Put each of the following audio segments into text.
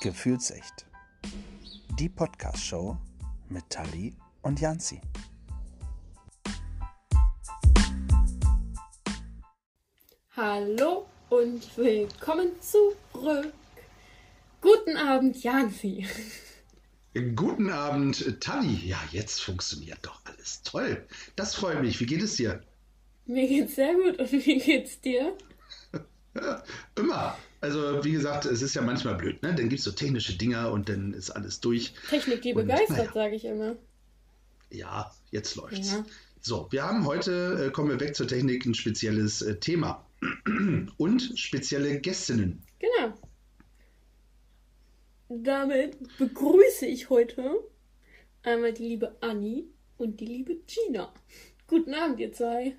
Gefühlsecht. Die Podcast-Show mit Tali und Janzi. Hallo und willkommen zurück. Guten Abend, Janzi. Guten Abend, Tali. Ja, jetzt funktioniert doch alles. Toll. Das freut mich. Wie geht es dir? Mir geht's sehr gut. Und wie geht's dir? Immer. Also, wie gesagt, es ist ja manchmal blöd, ne? Dann gibt es so technische Dinger und dann ist alles durch. Technik, die und, begeistert, naja. sage ich immer. Ja, jetzt läuft's. Ja. So, wir haben heute, äh, kommen wir weg zur Technik, ein spezielles äh, Thema und spezielle Gästinnen. Genau. Damit begrüße ich heute einmal die liebe Anni und die liebe Gina. Guten Abend, ihr zwei.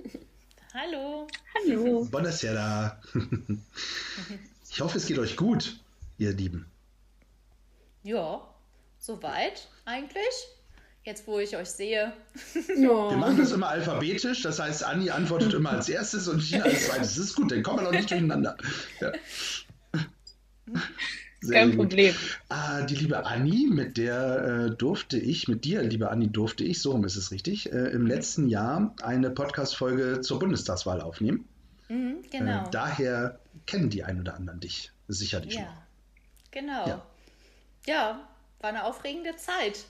Hallo. Hallo. Buonasera. Ich hoffe, es geht euch gut, ihr Lieben. Ja, soweit eigentlich. Jetzt, wo ich euch sehe. Ja. Wir machen das immer alphabetisch, das heißt, Anni antwortet immer als erstes und Gina als zweites. Das ist gut, dann kommen wir noch nicht durcheinander. Ja. Kein Problem. Ah, die liebe Anni, mit der äh, durfte ich, mit dir, liebe Anni, durfte ich, so rum ist es richtig, äh, im letzten Jahr eine Podcast-Folge zur Bundestagswahl aufnehmen. Mhm, genau. Äh, daher kennen die ein oder anderen dich sicherlich ja, schon. Genau. Ja. ja, war eine aufregende Zeit.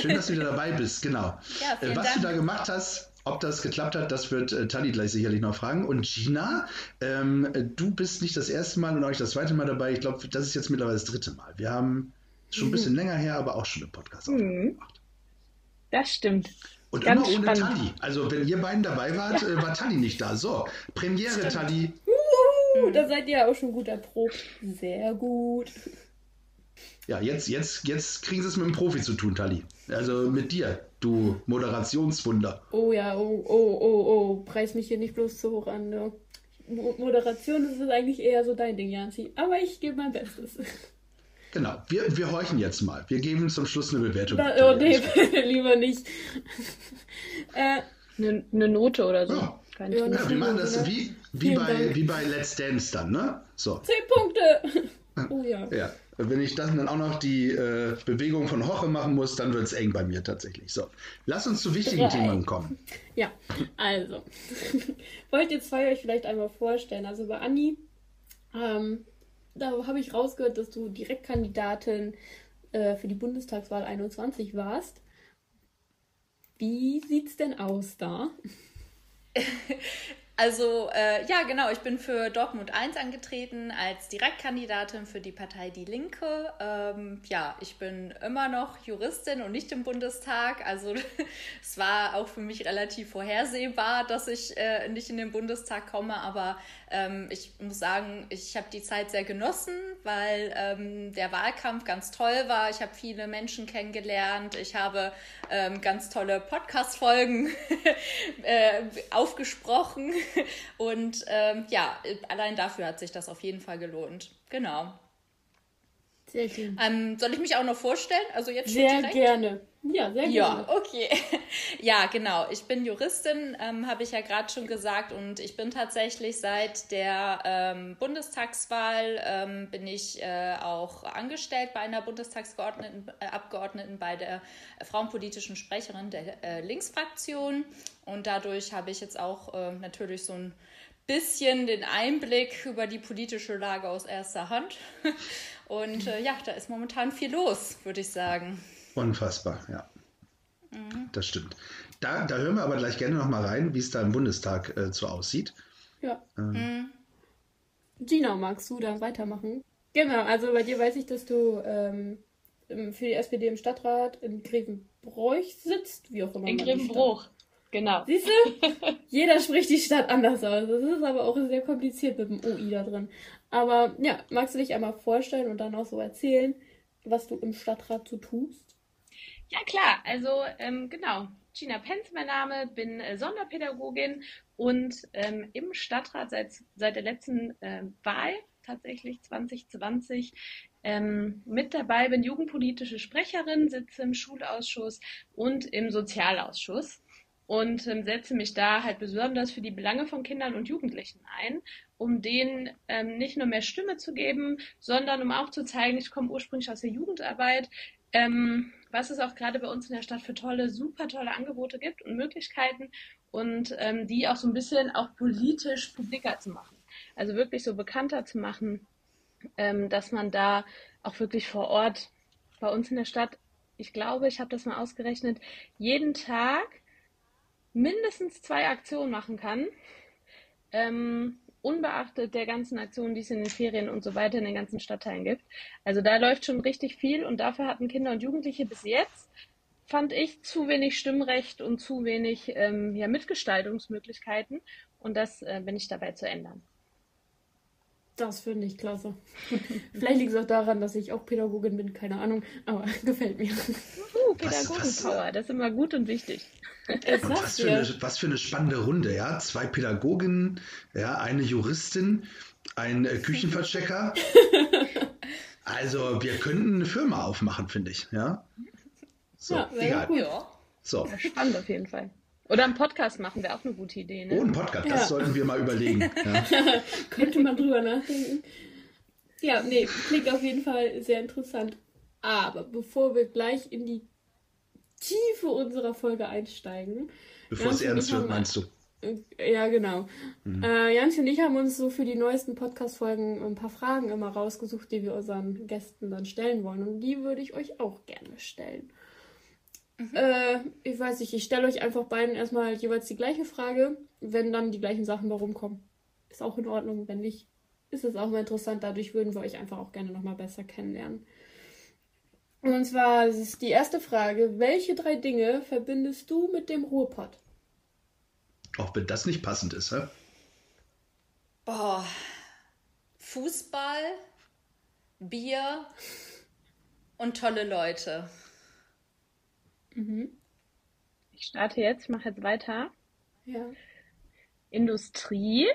Schön, dass du wieder dabei bist, genau. Ja, äh, was Dank. du da gemacht hast, ob das geklappt hat, das wird äh, Tali gleich sicherlich noch fragen. Und Gina, ähm, du bist nicht das erste Mal und auch nicht das zweite Mal dabei. Ich glaube, das ist jetzt mittlerweile das dritte Mal. Wir haben schon ein bisschen mhm. länger her, aber auch schon einen Podcast mhm. gemacht. Das stimmt. Und Ganz immer ohne spannend. Tali. Also, wenn ihr beiden dabei wart, ja. äh, war Tali nicht da. So, Premiere, Stimmt. Uhu, da seid ihr auch schon gut erprobt. Sehr gut. Ja, jetzt, jetzt, jetzt kriegen sie es mit dem Profi zu tun, Tali. Also mit dir, du Moderationswunder. Oh ja, oh, oh, oh, oh. Preis mich hier nicht bloß zu hoch an. Ne? Moderation ist eigentlich eher so dein Ding, Janzi. Aber ich gebe mein Bestes. Genau, wir, wir horchen jetzt mal. Wir geben zum Schluss eine Bewertung. Da, oh nee, lieber nicht. äh, eine, eine, Note oder so. Ja, ja, wir machen das wie, wie, bei, wie bei Let's Dance dann, ne? So. Zehn Punkte! Oh ja. ja. Wenn ich dann auch noch die äh, Bewegung von Hoche machen muss, dann wird es eng bei mir tatsächlich. So, lass uns zu wichtigen ja, Themen kommen. Ja, also. Wollt ihr zwei euch vielleicht einmal vorstellen? Also bei Anni ähm, da habe ich rausgehört, dass du Direktkandidatin äh, für die Bundestagswahl 21 warst. Wie sieht's denn aus da? Also äh, ja, genau, ich bin für Dortmund 1 angetreten als Direktkandidatin für die Partei Die Linke. Ähm, ja, ich bin immer noch Juristin und nicht im Bundestag. Also es war auch für mich relativ vorhersehbar, dass ich äh, nicht in den Bundestag komme. Aber ähm, ich muss sagen, ich habe die Zeit sehr genossen, weil ähm, der Wahlkampf ganz toll war. Ich habe viele Menschen kennengelernt. Ich habe ähm, ganz tolle Podcast-Folgen äh, aufgesprochen. Und ähm, ja, allein dafür hat sich das auf jeden Fall gelohnt. Genau. Sehr schön. Ähm, soll ich mich auch noch vorstellen? Also jetzt schon Sehr direkt? gerne. Ja, sehr gerne. Ja, okay. Ja, genau. Ich bin Juristin, ähm, habe ich ja gerade schon gesagt, und ich bin tatsächlich seit der ähm, Bundestagswahl ähm, bin ich äh, auch angestellt bei einer Bundestagsabgeordneten äh, bei der äh, frauenpolitischen Sprecherin der äh, Linksfraktion. Und dadurch habe ich jetzt auch äh, natürlich so ein bisschen den Einblick über die politische Lage aus erster Hand. Und äh, ja, da ist momentan viel los, würde ich sagen. Unfassbar, ja. Mhm. Das stimmt. Da, da hören wir aber gleich gerne noch mal rein, wie es da im Bundestag äh, so aussieht. Ja. Ähm. Mhm. Gina, magst du da weitermachen? Genau, also bei dir weiß ich, dass du ähm, für die SPD im Stadtrat in Grevenbroich sitzt, wie auch immer. In Grevenbruch. Genau. Siehst du? Jeder spricht die Stadt anders aus. Das ist aber auch sehr kompliziert mit dem OI da drin. Aber ja, magst du dich einmal vorstellen und dann auch so erzählen, was du im Stadtrat so tust? Ja, klar. Also, ähm, genau. Gina Penz, mein Name, bin äh, Sonderpädagogin und ähm, im Stadtrat seit, seit der letzten äh, Wahl, tatsächlich 2020, ähm, mit dabei, bin jugendpolitische Sprecherin, sitze im Schulausschuss und im Sozialausschuss und ähm, setze mich da halt besonders für die Belange von Kindern und Jugendlichen ein um denen ähm, nicht nur mehr Stimme zu geben, sondern um auch zu zeigen, ich komme ursprünglich aus der Jugendarbeit, ähm, was es auch gerade bei uns in der Stadt für tolle, super tolle Angebote gibt und Möglichkeiten und ähm, die auch so ein bisschen auch politisch publiker zu machen. Also wirklich so bekannter zu machen, ähm, dass man da auch wirklich vor Ort bei uns in der Stadt, ich glaube, ich habe das mal ausgerechnet, jeden Tag mindestens zwei Aktionen machen kann. Ähm, unbeachtet der ganzen Aktionen, die es in den Ferien und so weiter in den ganzen Stadtteilen gibt. Also da läuft schon richtig viel und dafür hatten Kinder und Jugendliche bis jetzt, fand ich, zu wenig Stimmrecht und zu wenig ähm, ja, Mitgestaltungsmöglichkeiten und das äh, bin ich dabei zu ändern. Das finde ich klasse. Vielleicht liegt es auch daran, dass ich auch Pädagogin bin, keine Ahnung, aber gefällt mir. Uh, Pädagogenpower, das ist immer gut und wichtig. Was für, eine, was für, eine, spannende Runde, ja? Zwei Pädagoginnen, ja, eine Juristin, ein äh, Küchenverchecker. also wir könnten eine Firma aufmachen, finde ich, ja. So, ja, egal. Ja. So. Spannend auf jeden Fall. Oder einen Podcast machen wäre auch eine gute Idee. Ne? Oh, ein Podcast, das sollten wir mal überlegen. Ja. Könnte man drüber nachdenken. Ja, nee, klingt auf jeden Fall sehr interessant. Aber bevor wir gleich in die Tiefe unserer Folge einsteigen. Bevor es ernst wird, meinst du? Äh, ja, genau. Mhm. Äh, Jansch und ich haben uns so für die neuesten Podcast-Folgen ein paar Fragen immer rausgesucht, die wir unseren Gästen dann stellen wollen. Und die würde ich euch auch gerne stellen. Mhm. Äh, ich weiß nicht, ich stelle euch einfach beiden erstmal jeweils die gleiche Frage, wenn dann die gleichen Sachen da rumkommen. Ist auch in Ordnung, wenn nicht, ist es auch mal interessant. Dadurch würden wir euch einfach auch gerne nochmal besser kennenlernen. Und zwar ist die erste Frage: Welche drei Dinge verbindest du mit dem Ruhrpott? Auch wenn das nicht passend ist, hä? Boah. Fußball, Bier und tolle Leute. Mhm. Ich starte jetzt, ich mache jetzt weiter. Ja. Industrie,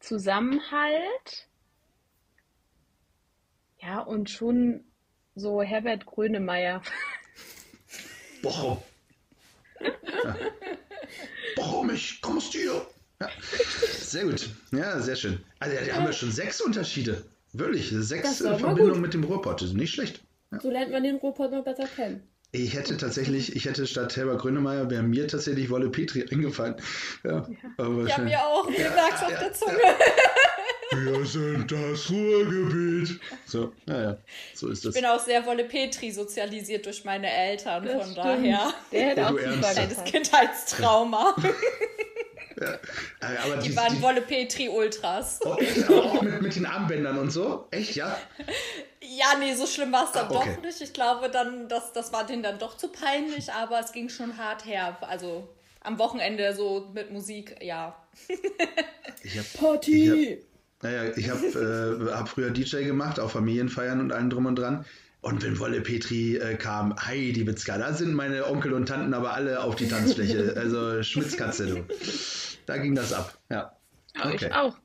Zusammenhalt, ja, und schon so Herbert Grönemeyer. Bochum. Ja. Bochum, ich komme aus dir. Ja. Sehr gut. Ja, sehr schön. Also da haben wir schon sechs Unterschiede. Wirklich, sechs Verbindungen mit dem Ruhrpott. Nicht schlecht. Ja. So lernt man den Ruhrpott noch besser kennen. Ich hätte tatsächlich, ich hätte statt Herbert Grönemeyer, wäre mir tatsächlich Wolle Petri eingefallen. Ja, aber ja mir auch, wie ja, sag's auf der Zunge. Wir sind das Ruhrgebiet. So, naja, so ist das. Ich bin auch sehr Wolle Petri sozialisiert durch meine Eltern, das von stimmt. daher. Der hätte auch ein kleines Kindheitstrauma. Ja, aber die, die waren die, Wolle Petri Ultras. Oh, auch mit, mit den Armbändern und so? Echt, ja? Ja, nee, so schlimm war es dann ah, okay. doch nicht. Ich glaube, dann, das, das war denen dann doch zu peinlich, aber es ging schon hart her. Also am Wochenende so mit Musik, ja. Ich hab, Party! Ich hab, naja, ich habe äh, hab früher DJ gemacht, auf Familienfeiern und allem drum und dran. Und wenn Wolle Petri äh, kam, Heidi Witzka, da sind meine Onkel und Tanten aber alle auf die Tanzfläche. also Schmitzkatze, du. Da ging das ab, ja. Okay. Ich auch.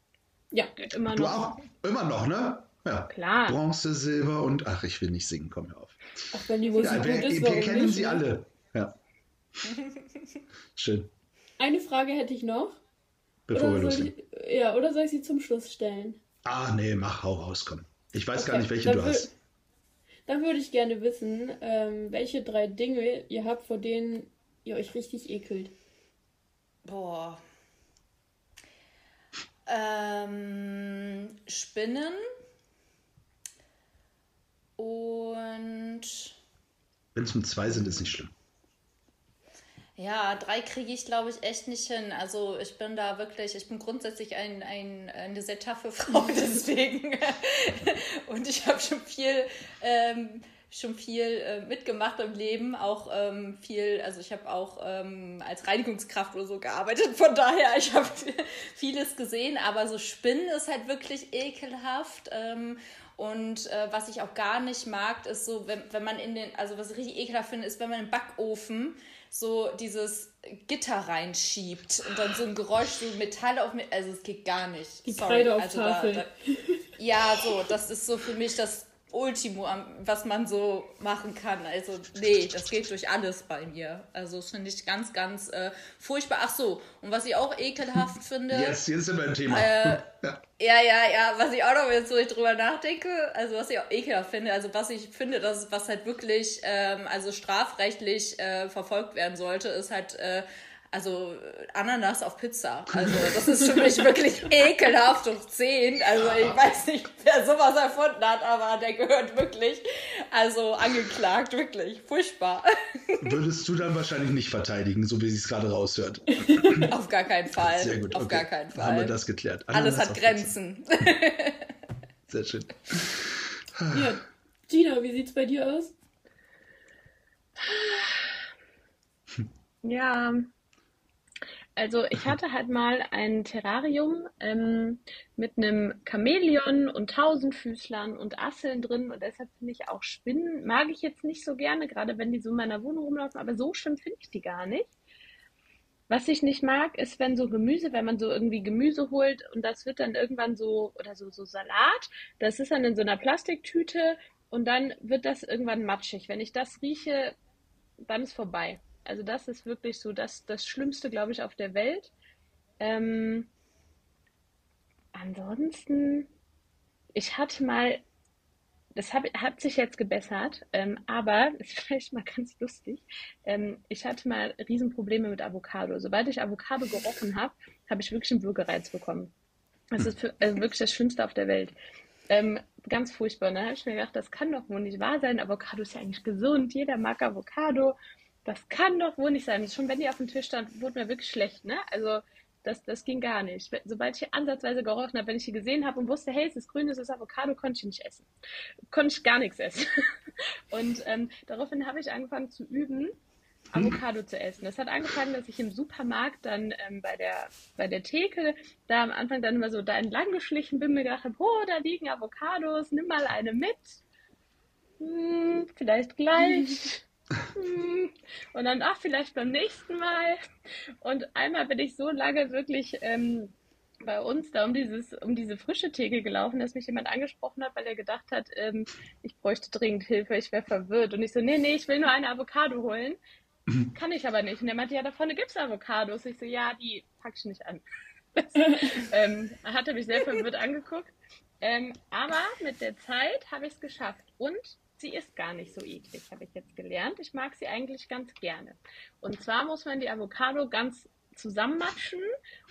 Ja, immer noch. Du auch? Immer noch, ne? Ja. Klar. Bronze, Silber und ach, ich will nicht singen, komm hör auf. Auch wenn die Musik ja, wir, gut ist, wir kennen nicht? sie alle. Ja. Schön. Eine Frage hätte ich noch. Bevor oder wir loslegen. Ja, oder soll ich sie zum Schluss stellen? Ah, nee, mach, hau raus, komm. Ich weiß okay. gar nicht, welche dann du hast. Dann würde ich gerne wissen, ähm, welche drei Dinge ihr habt, vor denen ihr euch richtig ekelt. Boah. Ähm, Spinnen und. Wenn es nur zwei sind, ist nicht schlimm. Ja, drei kriege ich, glaube ich, echt nicht hin. Also ich bin da wirklich, ich bin grundsätzlich ein, ein, eine sehr taffe Frau, deswegen. und ich habe schon viel, ähm, schon viel äh, mitgemacht im Leben, auch ähm, viel, also ich habe auch ähm, als Reinigungskraft oder so gearbeitet, von daher, ich habe vieles gesehen, aber so Spinnen ist halt wirklich ekelhaft. Ähm, und äh, was ich auch gar nicht mag, ist so, wenn, wenn man in den, also was ich richtig ekelhaft finde, ist, wenn man im Backofen so dieses Gitter reinschiebt und dann so ein Geräusch, so Metall auf mir, also es geht gar nicht. Die Sorry, auf also da, da, Ja, so, das ist so für mich das Ultimo, was man so machen kann. Also, nee, das geht durch alles bei mir. Also, das finde ich ganz, ganz äh, furchtbar. Ach so, und was ich auch ekelhaft finde. Yes, jetzt sind wir ein Thema. Äh, ja. ja, ja, ja. Was ich auch noch jetzt, wo ich drüber nachdenke, also was ich auch ekelhaft finde, also was ich finde, dass was halt wirklich, ähm, also strafrechtlich äh, verfolgt werden sollte, ist halt äh, also Ananas auf Pizza. Also das ist für mich wirklich ekelhaft und zehn. Also ich weiß nicht, wer sowas erfunden hat, aber der gehört wirklich, also angeklagt, wirklich. Furchtbar. Würdest du dann wahrscheinlich nicht verteidigen, so wie sie es gerade raushört? Auf gar keinen Fall. Sehr gut. Auf okay. gar keinen Fall. Haben wir das geklärt. Ananas Alles hat Grenzen. Sehr schön. Ja, Gina, wie sieht's bei dir aus? Ja, also ich hatte halt mal ein Terrarium ähm, mit einem Chamäleon und Tausendfüßlern und Asseln drin und deshalb finde ich auch Spinnen, mag ich jetzt nicht so gerne, gerade wenn die so in meiner Wohnung rumlaufen, aber so schlimm finde ich die gar nicht. Was ich nicht mag, ist, wenn so Gemüse, wenn man so irgendwie Gemüse holt und das wird dann irgendwann so, oder so, so Salat, das ist dann in so einer Plastiktüte und dann wird das irgendwann matschig. Wenn ich das rieche, dann ist vorbei. Also das ist wirklich so das, das Schlimmste, glaube ich, auf der Welt. Ähm, ansonsten, ich hatte mal, das hab, hat sich jetzt gebessert, ähm, aber ist vielleicht mal ganz lustig. Ähm, ich hatte mal Riesenprobleme mit Avocado. Sobald ich Avocado gerochen habe, habe ich wirklich einen Würgereiz bekommen. Das ist für, also wirklich das Schlimmste auf der Welt. Ähm, ganz furchtbar. Und dann habe ich mir gedacht, das kann doch wohl nicht wahr sein. Avocado ist ja eigentlich gesund. Jeder mag Avocado das kann doch wohl nicht sein. Schon wenn die auf dem Tisch stand, wurde mir wirklich schlecht, ne? Also das, das ging gar nicht. Sobald ich ansatzweise gerochen habe, wenn ich sie gesehen habe und wusste, hey, es ist grün, es ist Avocado, konnte ich nicht essen. Konnte ich gar nichts essen. Und ähm, daraufhin habe ich angefangen zu üben, Avocado zu essen. Das hat angefangen, dass ich im Supermarkt dann ähm, bei, der, bei der Theke da am Anfang dann immer so da entlang geschlichen bin, mir gedacht habe, oh, da liegen Avocados, nimm mal eine mit. Hm, vielleicht gleich. Hm. Und dann, ach, vielleicht beim nächsten Mal. Und einmal bin ich so lange wirklich ähm, bei uns da um, dieses, um diese frische Theke gelaufen, dass mich jemand angesprochen hat, weil er gedacht hat, ähm, ich bräuchte dringend Hilfe, ich wäre verwirrt. Und ich so, nee, nee, ich will nur eine Avocado holen. Kann ich aber nicht. Und er meinte, ja, da vorne gibt es Avocados. Ich so, ja, die pack ich nicht an. Das, ähm, hat er mich sehr verwirrt angeguckt. Ähm, aber mit der Zeit habe ich es geschafft. Und sie ist gar nicht so eklig, habe ich jetzt gelernt. Ich mag sie eigentlich ganz gerne. Und zwar muss man die Avocado ganz zusammenmatschen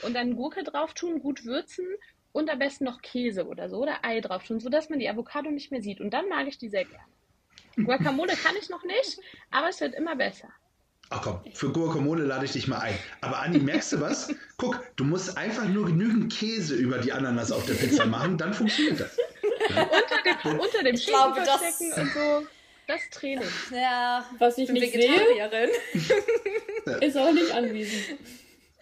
und dann Gurke drauf tun, gut würzen und am besten noch Käse oder so oder Ei drauf tun, sodass man die Avocado nicht mehr sieht. Und dann mag ich die sehr gerne. Guacamole kann ich noch nicht, aber es wird immer besser. Ach komm, für Guacamole lade ich dich mal ein. Aber Anni, merkst du was? Guck, du musst einfach nur genügend Käse über die Ananas auf der Pizza machen, dann funktioniert das. Unter, dem, unter dem Schinken verstecken das, und so. Das Training. Ja, was ich nicht Vegetarierin. sehe, ist auch nicht anwesend.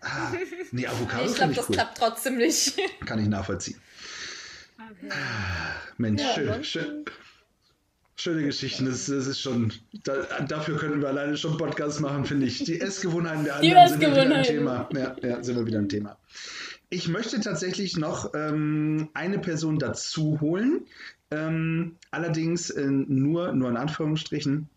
Ah, nee, Avocado Ich glaube, das cool. klappt trotzdem nicht. Kann ich nachvollziehen. Okay. Ah, Mensch, ja, schön, schön. Schöne Geschichten, das, das ist schon, da, dafür könnten wir alleine schon Podcasts machen, finde ich. Die Essgewohnheiten der anderen sind wir wieder ein Thema. Ja, ja, sind wir wieder ein Thema. Ich möchte tatsächlich noch ähm, eine Person dazu holen, ähm, allerdings äh, nur, nur in Anführungsstrichen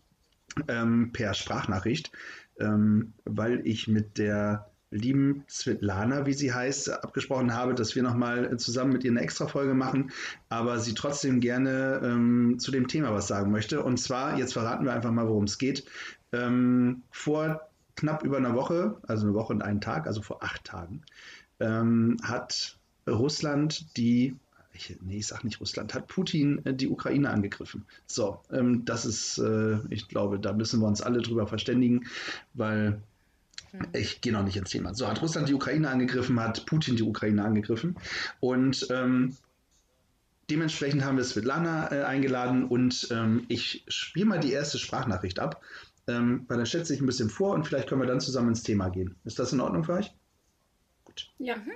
ähm, per Sprachnachricht, ähm, weil ich mit der lieben Svetlana, wie sie heißt, abgesprochen habe, dass wir nochmal zusammen mit ihr eine Extra-Folge machen, aber sie trotzdem gerne ähm, zu dem Thema was sagen möchte. Und zwar, jetzt verraten wir einfach mal, worum es geht. Ähm, vor knapp über einer Woche, also eine Woche und einen Tag, also vor acht Tagen, ähm, hat Russland die ich, nee, ich sag nicht Russland, hat Putin äh, die Ukraine angegriffen. So, ähm, das ist, äh, ich glaube, da müssen wir uns alle drüber verständigen, weil ich gehe noch nicht ins Thema. So hat Russland die Ukraine angegriffen, hat Putin die Ukraine angegriffen. Und ähm, dementsprechend haben wir Svetlana äh, eingeladen und ähm, ich spiele mal die erste Sprachnachricht ab, ähm, weil dann schätze ich ein bisschen vor und vielleicht können wir dann zusammen ins Thema gehen. Ist das in Ordnung für euch? Gut. Ja. Mhm.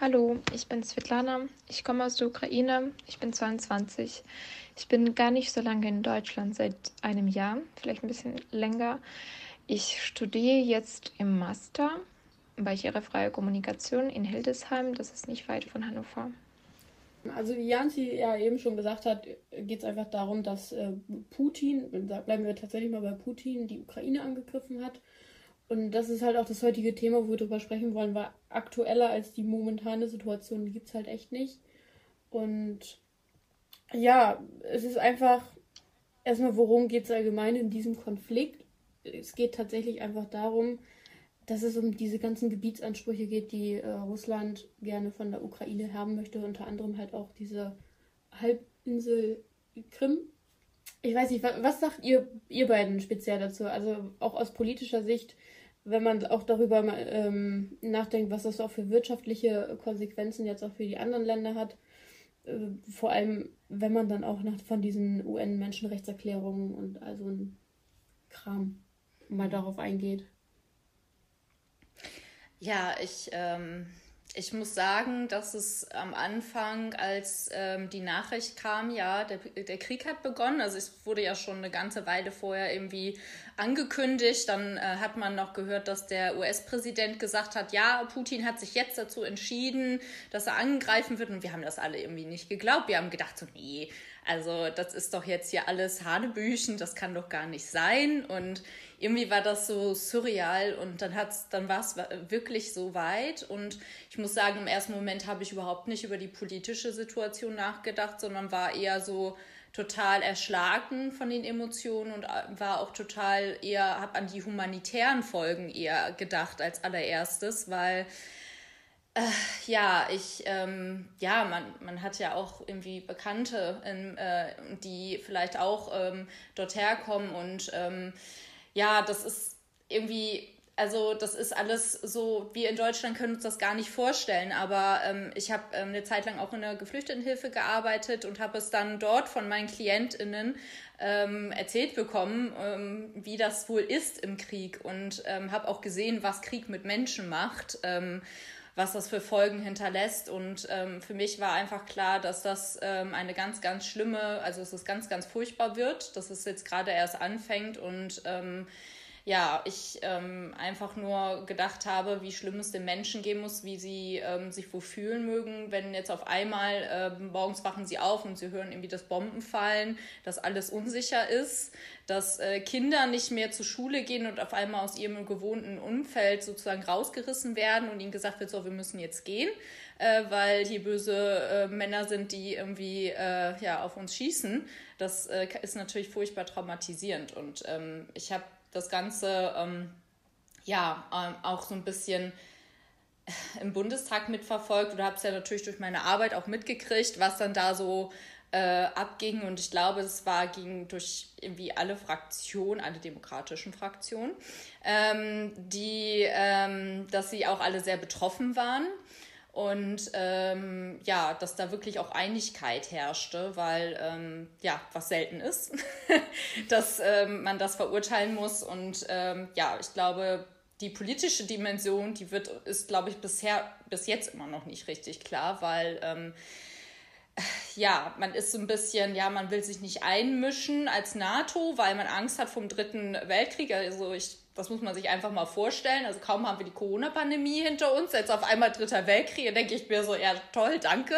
Hallo, ich bin Svetlana. Ich komme aus der Ukraine. Ich bin 22. Ich bin gar nicht so lange in Deutschland, seit einem Jahr, vielleicht ein bisschen länger. Ich studiere jetzt im Master barrierefreie Kommunikation in Hildesheim. Das ist nicht weit von Hannover. Also wie Janzi ja eben schon gesagt hat, geht es einfach darum, dass äh, Putin, bleiben wir tatsächlich mal bei Putin, die Ukraine angegriffen hat. Und das ist halt auch das heutige Thema, wo wir drüber sprechen wollen, weil aktueller als die momentane Situation gibt es halt echt nicht. Und ja, es ist einfach erstmal, worum geht es allgemein in diesem Konflikt? Es geht tatsächlich einfach darum, dass es um diese ganzen Gebietsansprüche geht, die äh, Russland gerne von der Ukraine haben möchte, unter anderem halt auch diese Halbinsel Krim. Ich weiß nicht, was, sagt ihr, ihr beiden speziell dazu? Also auch aus politischer Sicht, wenn man auch darüber ähm, nachdenkt, was das auch für wirtschaftliche Konsequenzen jetzt auch für die anderen Länder hat. Äh, vor allem, wenn man dann auch nach, von diesen UN-Menschenrechtserklärungen und also ein Kram mal darauf eingeht. Ja, ich, ähm, ich muss sagen, dass es am Anfang, als ähm, die Nachricht kam, ja, der, der Krieg hat begonnen. Also es wurde ja schon eine ganze Weile vorher irgendwie angekündigt. Dann äh, hat man noch gehört, dass der US-Präsident gesagt hat, ja, Putin hat sich jetzt dazu entschieden, dass er angreifen wird. Und wir haben das alle irgendwie nicht geglaubt. Wir haben gedacht, so, nee, also das ist doch jetzt hier alles Hanebüchen, das kann doch gar nicht sein. Und irgendwie war das so surreal und dann hat's, dann war es wirklich so weit. Und ich muss sagen, im ersten Moment habe ich überhaupt nicht über die politische Situation nachgedacht, sondern war eher so total erschlagen von den Emotionen und äh, war auch total eher, habe an die humanitären Folgen eher gedacht als allererstes, weil äh, ja, ich, ähm, ja, man, man hat ja auch irgendwie Bekannte, in, äh, die vielleicht auch ähm, dort herkommen und ähm, ja, das ist irgendwie, also das ist alles so, wir in Deutschland können uns das gar nicht vorstellen, aber ähm, ich habe ähm, eine Zeit lang auch in der Geflüchtetenhilfe gearbeitet und habe es dann dort von meinen KlientInnen ähm, erzählt bekommen, ähm, wie das wohl ist im Krieg und ähm, habe auch gesehen, was Krieg mit Menschen macht ähm, was das für Folgen hinterlässt. Und ähm, für mich war einfach klar, dass das ähm, eine ganz, ganz schlimme, also dass es ganz, ganz furchtbar wird, dass es jetzt gerade erst anfängt und ähm, ja, ich ähm, einfach nur gedacht habe, wie schlimm es den Menschen gehen muss, wie sie ähm, sich wo fühlen mögen, wenn jetzt auf einmal ähm, morgens wachen sie auf und sie hören irgendwie das Bomben fallen, dass alles unsicher ist, dass äh, Kinder nicht mehr zur Schule gehen und auf einmal aus ihrem gewohnten Umfeld sozusagen rausgerissen werden und ihnen gesagt wird, so, wir müssen jetzt gehen. Äh, weil hier böse äh, Männer sind, die irgendwie äh, ja, auf uns schießen. Das äh, ist natürlich furchtbar traumatisierend. Und ähm, ich habe das Ganze ähm, ja ähm, auch so ein bisschen im Bundestag mitverfolgt oder habe es ja natürlich durch meine Arbeit auch mitgekriegt, was dann da so äh, abging. Und ich glaube, es war ging durch irgendwie alle Fraktionen, alle demokratischen Fraktionen, ähm, die, ähm, dass sie auch alle sehr betroffen waren und ähm, ja, dass da wirklich auch Einigkeit herrschte, weil ähm, ja, was selten ist, dass ähm, man das verurteilen muss und ähm, ja, ich glaube, die politische Dimension, die wird, ist, glaube ich, bisher, bis jetzt immer noch nicht richtig klar, weil ähm, ja, man ist so ein bisschen, ja, man will sich nicht einmischen als NATO, weil man Angst hat vom dritten Weltkrieg. Also ich das muss man sich einfach mal vorstellen. Also kaum haben wir die Corona-Pandemie hinter uns, jetzt auf einmal dritter Weltkrieg, denke ich mir so, ja toll, danke.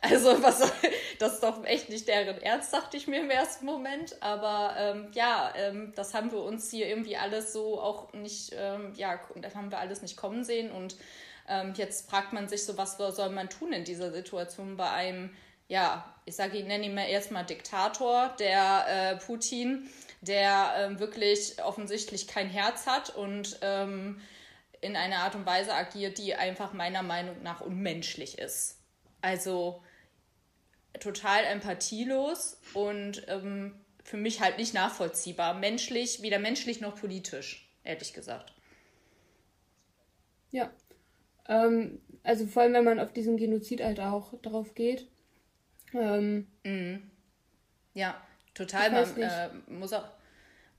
Also was das ist doch echt nicht deren Ernst, dachte ich mir im ersten Moment. Aber ähm, ja, ähm, das haben wir uns hier irgendwie alles so auch nicht, ähm, ja, das haben wir alles nicht kommen sehen. Und ähm, jetzt fragt man sich so, was soll man tun in dieser Situation bei einem, ja, ich sage, ich nenne ihn mal erstmal Diktator, der äh, Putin der ähm, wirklich offensichtlich kein Herz hat und ähm, in einer Art und Weise agiert, die einfach meiner Meinung nach unmenschlich ist. Also total empathielos und ähm, für mich halt nicht nachvollziehbar. Menschlich, weder menschlich noch politisch, ehrlich gesagt. Ja. Ähm, also vor allem, wenn man auf diesen Genozid halt auch drauf geht. Ähm, mm. Ja. Total, man äh, muss, auch,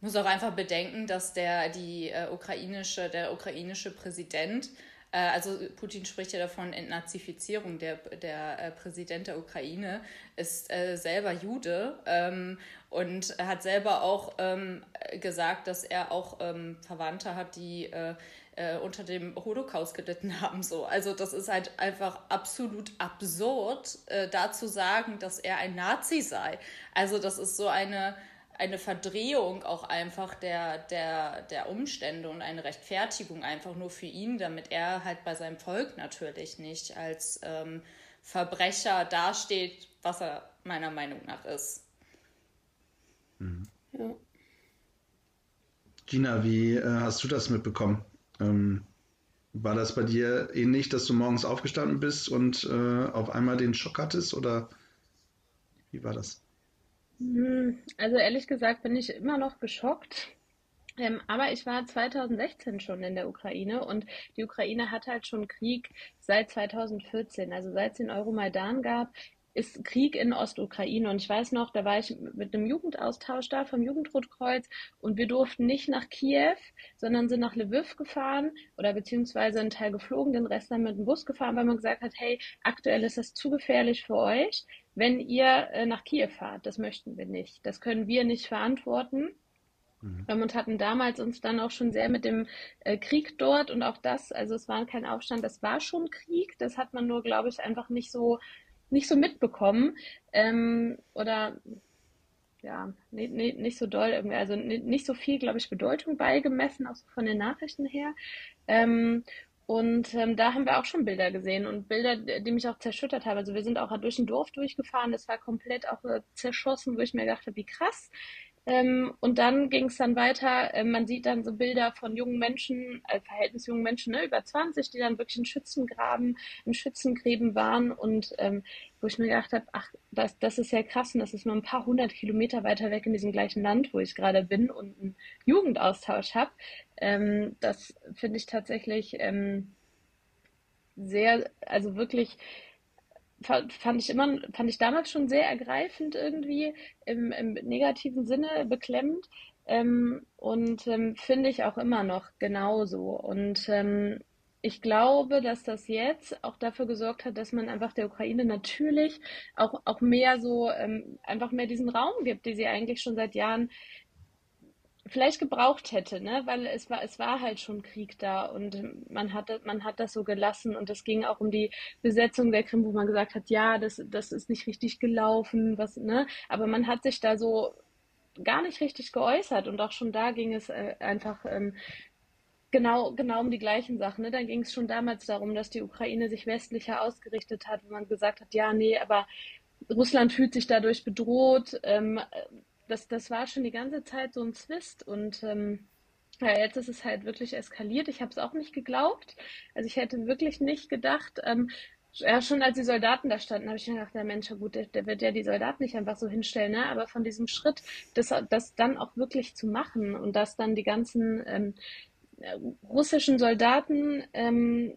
muss auch einfach bedenken, dass der, die, äh, ukrainische, der ukrainische Präsident Äh, also Putin spricht ja davon Entnazifizierung. Der, der äh, Präsident der Ukraine ist äh, selber Jude ähm, und hat selber auch ähm, gesagt, dass er auch ähm, Verwandte hat, die äh, äh, unter dem Holocaust gelitten haben. So. Also das ist halt einfach absolut absurd, äh, da zu sagen, dass er ein Nazi sei. Also das ist so eine eine Verdrehung auch einfach der, der, der Umstände und eine Rechtfertigung einfach nur für ihn, damit er halt bei seinem Volk natürlich nicht als ähm, Verbrecher dasteht, was er meiner Meinung nach ist. Mhm. Ja. Gina, wie äh, hast du das mitbekommen? Ähm, war das bei dir ähnlich, dass du morgens aufgestanden bist und äh, auf einmal den Schock hattest oder wie war das? Hm, also ehrlich gesagt bin ich immer noch geschockt. Ähm, aber ich war 2016 schon in der Ukraine und die Ukraine hat halt schon Krieg seit 2014. Also seit es den Euromaidan gab, ist Krieg in Ostukraine. Und ich weiß noch, da war ich mit einem Jugendaustausch da vom Jugendrotkreuz und wir durften nicht nach Kiew, sondern sind nach Lviv gefahren oder beziehungsweise einen Teil geflogen, den Rest dann mit dem Bus gefahren, weil man gesagt hat, hey, aktuell ist das zu gefährlich für euch wenn ihr äh, nach Kiew fahrt. Das möchten wir nicht. Das können wir nicht verantworten. Mhm. Und hatten damals uns dann auch schon sehr mit dem äh, Krieg dort und auch das, also es war kein Aufstand, das war schon Krieg. Das hat man nur, glaube ich, einfach nicht so, nicht so mitbekommen. Ähm, oder ja, nicht, nicht, nicht so doll irgendwie, also nicht, nicht so viel, glaube ich, Bedeutung beigemessen, auch so von den Nachrichten her. Ähm, und ähm, da haben wir auch schon Bilder gesehen und Bilder, die mich auch zerschüttert haben. Also wir sind auch durch ein Dorf durchgefahren, das war komplett auch äh, zerschossen, wo ich mir gedacht habe, wie krass. Ähm, und dann ging es dann weiter. Äh, man sieht dann so Bilder von jungen Menschen, äh, verhältnisjungen Menschen, ne, über 20, die dann wirklich in Schützengraben, in Schützengräben waren und ähm, wo ich mir gedacht habe, ach, das, das ist ja krass und das ist nur ein paar hundert Kilometer weiter weg in diesem gleichen Land, wo ich gerade bin und einen Jugendaustausch habe. Ähm, das finde ich tatsächlich ähm, sehr, also wirklich fand ich immer, fand ich damals schon sehr ergreifend irgendwie, im, im negativen Sinne beklemmend. Ähm, und ähm, finde ich auch immer noch genauso. Und ähm, ich glaube, dass das jetzt auch dafür gesorgt hat, dass man einfach der Ukraine natürlich auch, auch mehr so, ähm, einfach mehr diesen Raum gibt, die sie eigentlich schon seit Jahren vielleicht gebraucht hätte, ne? Weil es war, es war halt schon Krieg da und man hatte, man hat das so gelassen und es ging auch um die Besetzung der Krim, wo man gesagt hat, ja, das, das ist nicht richtig gelaufen, was, ne? Aber man hat sich da so gar nicht richtig geäußert und auch schon da ging es äh, einfach ähm, Genau, genau um die gleichen Sachen. Ne? Da ging es schon damals darum, dass die Ukraine sich westlicher ausgerichtet hat, wo man gesagt hat, ja, nee, aber Russland fühlt sich dadurch bedroht. Ähm, das, das war schon die ganze Zeit so ein Zwist und ähm, ja, jetzt ist es halt wirklich eskaliert. Ich habe es auch nicht geglaubt. Also ich hätte wirklich nicht gedacht, ähm, ja, schon als die Soldaten da standen, habe ich mir gedacht, der Mensch, ja gut, der, der, wird ja die Soldaten nicht einfach so hinstellen, ne? aber von diesem Schritt, das, das dann auch wirklich zu machen und dass dann die ganzen ähm, russischen Soldaten ähm,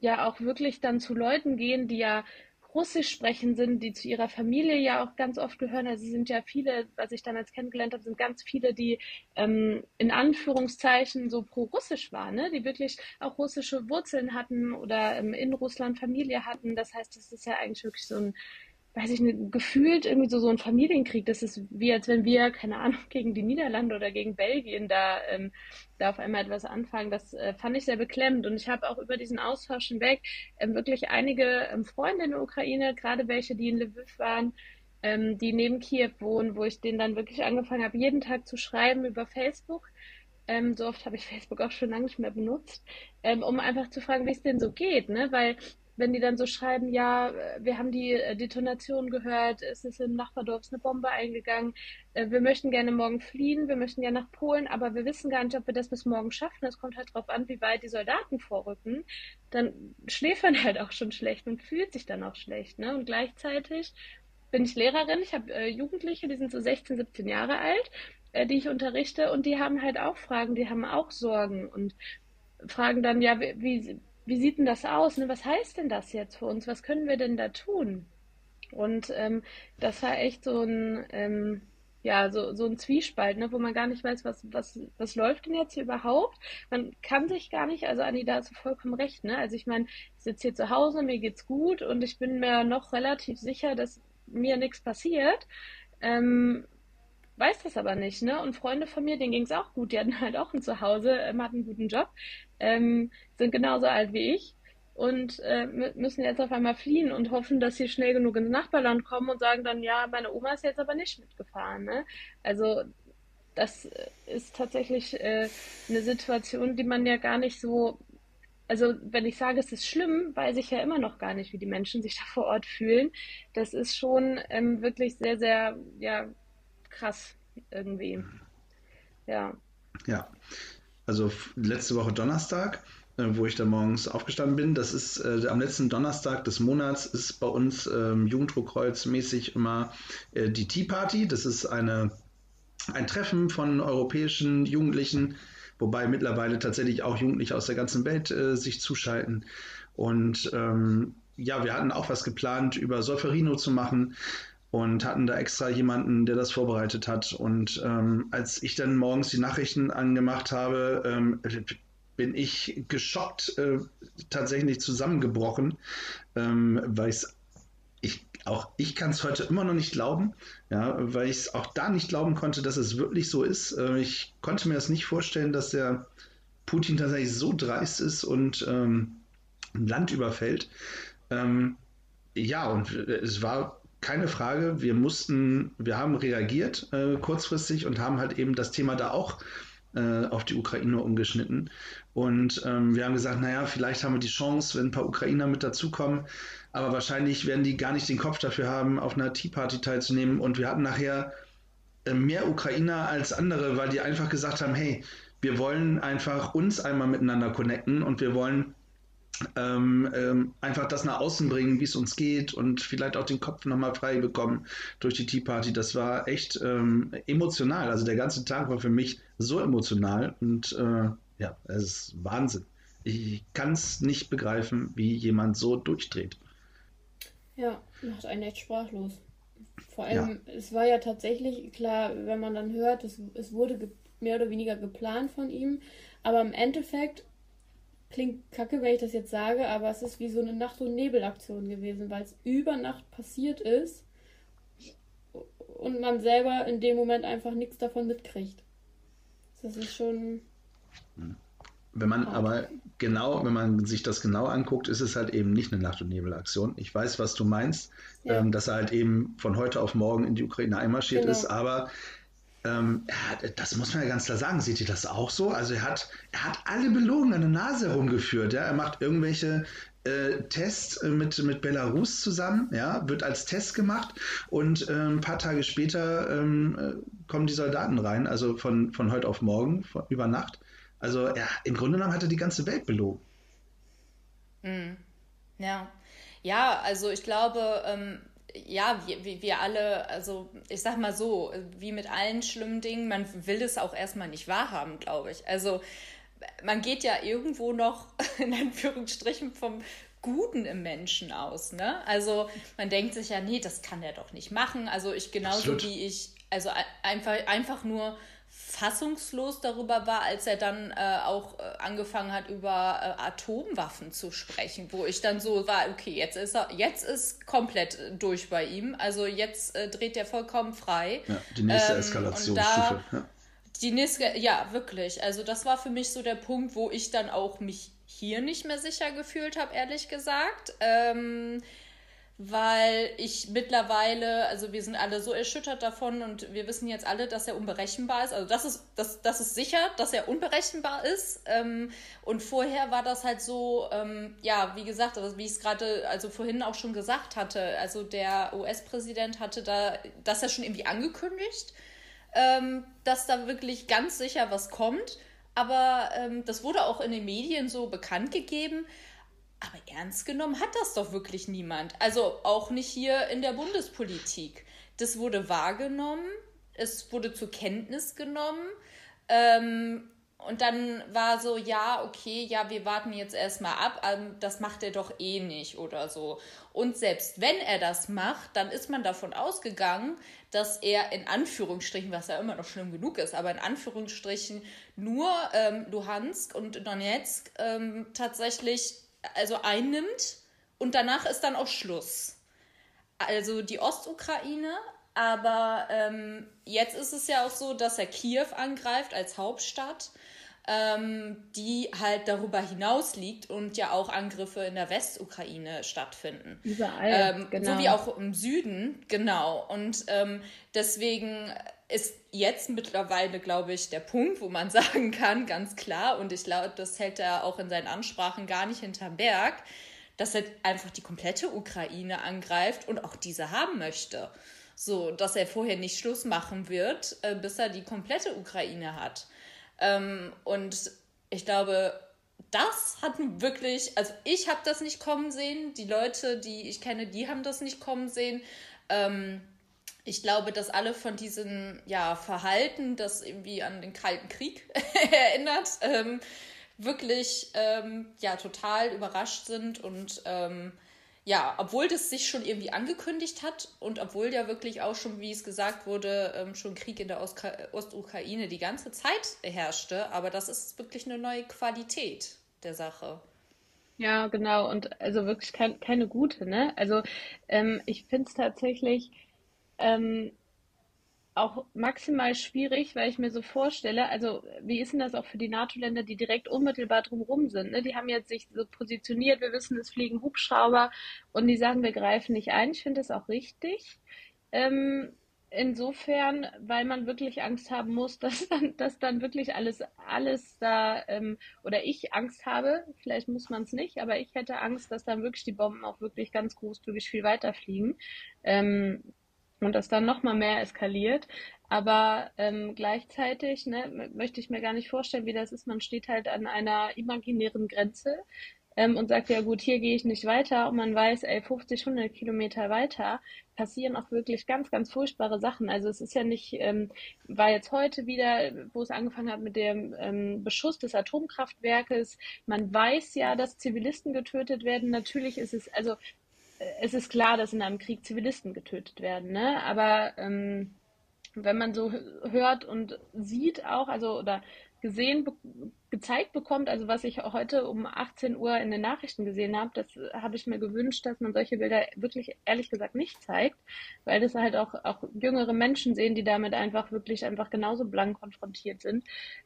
ja auch wirklich dann zu Leuten gehen, die ja Russisch sprechen sind, die zu ihrer Familie ja auch ganz oft gehören. Also sind ja viele, was ich damals kennengelernt habe, sind ganz viele, die ähm, in Anführungszeichen so pro-russisch waren, ne? die wirklich auch russische Wurzeln hatten oder ähm, in Russland Familie hatten. Das heißt, das ist ja eigentlich wirklich so ein weiß ich nicht, gefühlt irgendwie so, so ein Familienkrieg. Das ist wie, als wenn wir, keine Ahnung, gegen die Niederlande oder gegen Belgien da, ähm, da auf einmal etwas anfangen. Das äh, fand ich sehr beklemmend. Und ich habe auch über diesen Austausch hinweg ähm, wirklich einige ähm, Freunde in der Ukraine, gerade welche, die in Lviv waren, ähm, die neben Kiew wohnen, wo ich denen dann wirklich angefangen habe, jeden Tag zu schreiben über Facebook. Ähm, so oft habe ich Facebook auch schon lange nicht mehr benutzt, ähm, um einfach zu fragen, wie es denn so geht, ne? Weil wenn die dann so schreiben, ja, wir haben die äh, Detonation gehört, es ist im Nachbardorf eine Bombe eingegangen, äh, wir möchten gerne morgen fliehen, wir möchten gerne nach Polen, aber wir wissen gar nicht, ob wir das bis morgen schaffen. Es kommt halt darauf an, wie weit die Soldaten vorrücken. Dann schläft man halt auch schon schlecht und fühlt sich dann auch schlecht. Ne? Und gleichzeitig bin ich Lehrerin, ich habe äh, Jugendliche, die sind so 16, 17 Jahre alt, äh, die ich unterrichte und die haben halt auch Fragen, die haben auch Sorgen und fragen dann, ja, wie, wie sieht denn das aus? Ne? Was heißt denn das jetzt für uns? Was können wir denn da tun? Und ähm, das war echt so ein, ähm, ja, so, so ein Zwiespalt, ne, wo man gar nicht weiß, was, was, was läuft denn jetzt hier überhaupt? Man kann sich gar nicht, also Anni, da hast du vollkommen recht, ne? Also ich meine, ich sitze hier zu Hause, mir geht's gut und ich bin mir noch relativ sicher, dass mir nichts passiert. Ähm, weiß das aber nicht, ne? Und Freunde von mir, denen ging's auch gut, die hatten halt auch ein Zuhause, ähm, hatten einen guten Job, ähm, sind genauso alt wie ich und äh, müssen jetzt auf einmal fliehen und hoffen, dass sie schnell genug ins Nachbarland kommen und sagen dann, ja, meine Oma ist jetzt aber nicht mitgefahren. Ne? Also das ist tatsächlich äh, eine Situation, die man ja gar nicht so, also wenn ich sage, es ist schlimm, weiß ich ja immer noch gar nicht, wie die Menschen sich da vor Ort fühlen. Das ist schon ähm, wirklich sehr, sehr, ja, krass irgendwie. Ja. Ja. Also letzte Woche Donnerstag äh, wo ich da morgens aufgestanden bin. Das ist äh, am letzten Donnerstag des Monats ist bei uns ähm, Jugenddruckkreuz mäßig immer äh, die Tea Party. Das ist eine, ein Treffen von europäischen Jugendlichen, wobei mittlerweile tatsächlich auch Jugendliche aus der ganzen Welt äh, sich zuschalten. Und ähm, ja, wir hatten auch was geplant, über Solferino zu machen und hatten da extra jemanden, der das vorbereitet hat. Und ähm, als ich dann morgens die Nachrichten angemacht habe, ähm, bin ich geschockt äh, tatsächlich zusammengebrochen, ähm, weil ich auch ich kann es heute immer noch nicht glauben, ja, weil ich es auch da nicht glauben konnte, dass es wirklich so ist. Äh, ich konnte mir das nicht vorstellen, dass der Putin tatsächlich so dreist ist und ähm, ein Land überfällt. Ähm, ja, und es war keine Frage, wir mussten, wir haben reagiert äh, kurzfristig und haben halt eben das Thema da auch äh, auf die Ukraine umgeschnitten. Und ähm, wir haben gesagt, naja, vielleicht haben wir die Chance, wenn ein paar Ukrainer mit dazukommen, aber wahrscheinlich werden die gar nicht den Kopf dafür haben, auf einer Tea Party teilzunehmen. Und wir hatten nachher äh, mehr Ukrainer als andere, weil die einfach gesagt haben, hey, wir wollen einfach uns einmal miteinander connecten und wir wollen ähm, ähm, einfach das nach außen bringen, wie es uns geht und vielleicht auch den Kopf nochmal frei bekommen durch die Tea Party. Das war echt ähm, emotional. Also der ganze Tag war für mich so emotional und äh, ja, es ist Wahnsinn. Ich kann es nicht begreifen, wie jemand so durchdreht. Ja, macht einen echt sprachlos. Vor allem, ja. es war ja tatsächlich klar, wenn man dann hört, es, es wurde mehr oder weniger geplant von ihm, aber im Endeffekt klingt kacke, wenn ich das jetzt sage, aber es ist wie so eine Nacht- und Nebelaktion gewesen, weil es über Nacht passiert ist und man selber in dem Moment einfach nichts davon mitkriegt. Das ist schon. Wenn man hart. aber genau, wenn man sich das genau anguckt, ist es halt eben nicht eine Nacht- und Nebelaktion. Ich weiß, was du meinst, ja. ähm, dass er halt eben von heute auf morgen in die Ukraine einmarschiert genau. ist, aber ähm, hat, das muss man ja ganz klar sagen. Seht ihr das auch so? Also er hat, er hat alle belogen an der Nase herumgeführt. Ja? Er macht irgendwelche äh, Tests äh, mit, mit Belarus zusammen, ja, wird als Test gemacht und äh, ein paar Tage später ähm, äh, kommen die Soldaten rein, also von, von heute auf morgen, von, über Nacht. Also ja, im Grunde genommen hat er die ganze Welt belogen. Mhm. Ja. Ja, also ich glaube, ähm, ja, wir, wir alle, also ich sag mal so, wie mit allen schlimmen Dingen, man will es auch erstmal nicht wahrhaben, glaube ich. Also man geht ja irgendwo noch in Anführungsstrichen vom Guten im Menschen aus, ne? Also man denkt sich ja, nee, das kann er doch nicht machen. Also ich genauso Absolut. wie ich, also einfach, einfach nur fassungslos darüber war, als er dann äh, auch äh, angefangen hat, über äh, Atomwaffen zu sprechen, wo ich dann so war, okay, jetzt ist er, jetzt ist komplett durch bei ihm. Also jetzt äh, dreht er vollkommen frei. Ja, die nächste ähm, Eskalationsstufe. Ja. Die nächste, ja, wirklich. Also das war für mich so der Punkt, wo ich dann auch mich hier nicht mehr sicher gefühlt habe, ehrlich gesagt. Ähm, weil ich mittlerweile, also wir sind alle so erschüttert davon und wir wissen jetzt alle, dass er unberechenbar ist. Also das ist, das, das ist sicher, dass er unberechenbar ist. Ähm, und vorher war das halt so, ähm, ja, wie gesagt, also wie ich es gerade, also vorhin auch schon gesagt hatte, also der US-Präsident hatte da das ja schon irgendwie angekündigt, ähm, dass da wirklich ganz sicher was kommt. Aber ähm, das wurde auch in den Medien so bekannt gegeben. Aber ernst genommen hat das doch wirklich niemand. Also auch nicht hier in der Bundespolitik. Das wurde wahrgenommen, es wurde zur Kenntnis genommen. Ähm, und dann war so, ja, okay, ja, wir warten jetzt erstmal ab, ähm, das macht er doch eh nicht oder so. Und selbst wenn er das macht, dann ist man davon ausgegangen, dass er in Anführungsstrichen, was ja immer noch schlimm genug ist, aber in Anführungsstrichen nur ähm, Luhansk und Donetsk ähm, tatsächlich also einnimmt und danach ist dann auch Schluss. Also die Ostukraine, aber ähm, jetzt ist es ja auch so, dass er Kiew angreift als Hauptstadt die halt darüber hinaus liegt und ja auch Angriffe in der Westukraine stattfinden. Überall, ähm, genau. So wie auch im Süden, genau. Und ähm, deswegen ist jetzt mittlerweile, glaube ich, der Punkt, wo man sagen kann, ganz klar, und ich glaube, das hält er auch in seinen Ansprachen gar nicht hinterm Berg, dass er einfach die komplette Ukraine angreift und auch diese haben möchte. So, dass er vorher nicht Schluss machen wird, äh, bis er die komplette Ukraine hat. Ähm, und ich glaube, das hat wirklich, also ich habe das nicht kommen sehen, die Leute, die ich kenne, die haben das nicht kommen sehen. Ähm, ich glaube, dass alle von diesem ja, Verhalten, das irgendwie an den Kalten Krieg erinnert, ähm, wirklich ähm, ja, total überrascht sind und ähm, ja, obwohl das sich schon irgendwie angekündigt hat und obwohl ja wirklich auch schon, wie es gesagt wurde, ähm, schon Krieg in der Ostukraine die ganze Zeit herrschte, aber das ist wirklich eine neue Qualität der Sache. Ja, genau. Und also wirklich kein, keine gute, ne? Also ähm, ich finde es tatsächlich ähm, auch maximal schwierig, weil ich mir so vorstelle, also wie ist denn das auch für die NATO-Länder, die direkt unmittelbar drumherum sind? Ne? Die haben jetzt sich so positioniert, wir wissen, es fliegen Hubschrauber und die sagen, wir greifen nicht ein. Ich finde das auch richtig. Ähm, insofern, weil man wirklich Angst haben muss, dass dann, dass dann wirklich alles, alles da, ähm, oder ich Angst habe, vielleicht muss man es nicht, aber ich hätte Angst, dass dann wirklich die Bomben auch wirklich ganz großzügig viel weiter fliegen. Ähm, und das dann nochmal mehr eskaliert. Aber ähm, gleichzeitig ne, möchte ich mir gar nicht vorstellen, wie das ist. Man steht halt an einer imaginären Grenze ähm, und sagt, ja gut, hier gehe ich nicht weiter. Und man weiß, ey, 50, 100 Kilometer weiter passieren auch wirklich ganz, ganz furchtbare Sachen. Also es ist ja nicht, ähm, war jetzt heute wieder, wo es angefangen hat mit dem ähm, Beschuss des Atomkraftwerkes. Man weiß ja, dass Zivilisten getötet werden. Natürlich ist es, also es ist klar, dass in einem Krieg Zivilisten getötet werden, ne? aber ähm, wenn man so hört und sieht auch, also oder gesehen, be gezeigt bekommt, also was ich heute um 18 Uhr in den Nachrichten gesehen habe, das habe ich mir gewünscht, dass man solche Bilder wirklich ehrlich gesagt nicht zeigt, weil das halt auch, auch jüngere Menschen sehen, die damit einfach wirklich einfach genauso blank konfrontiert sind.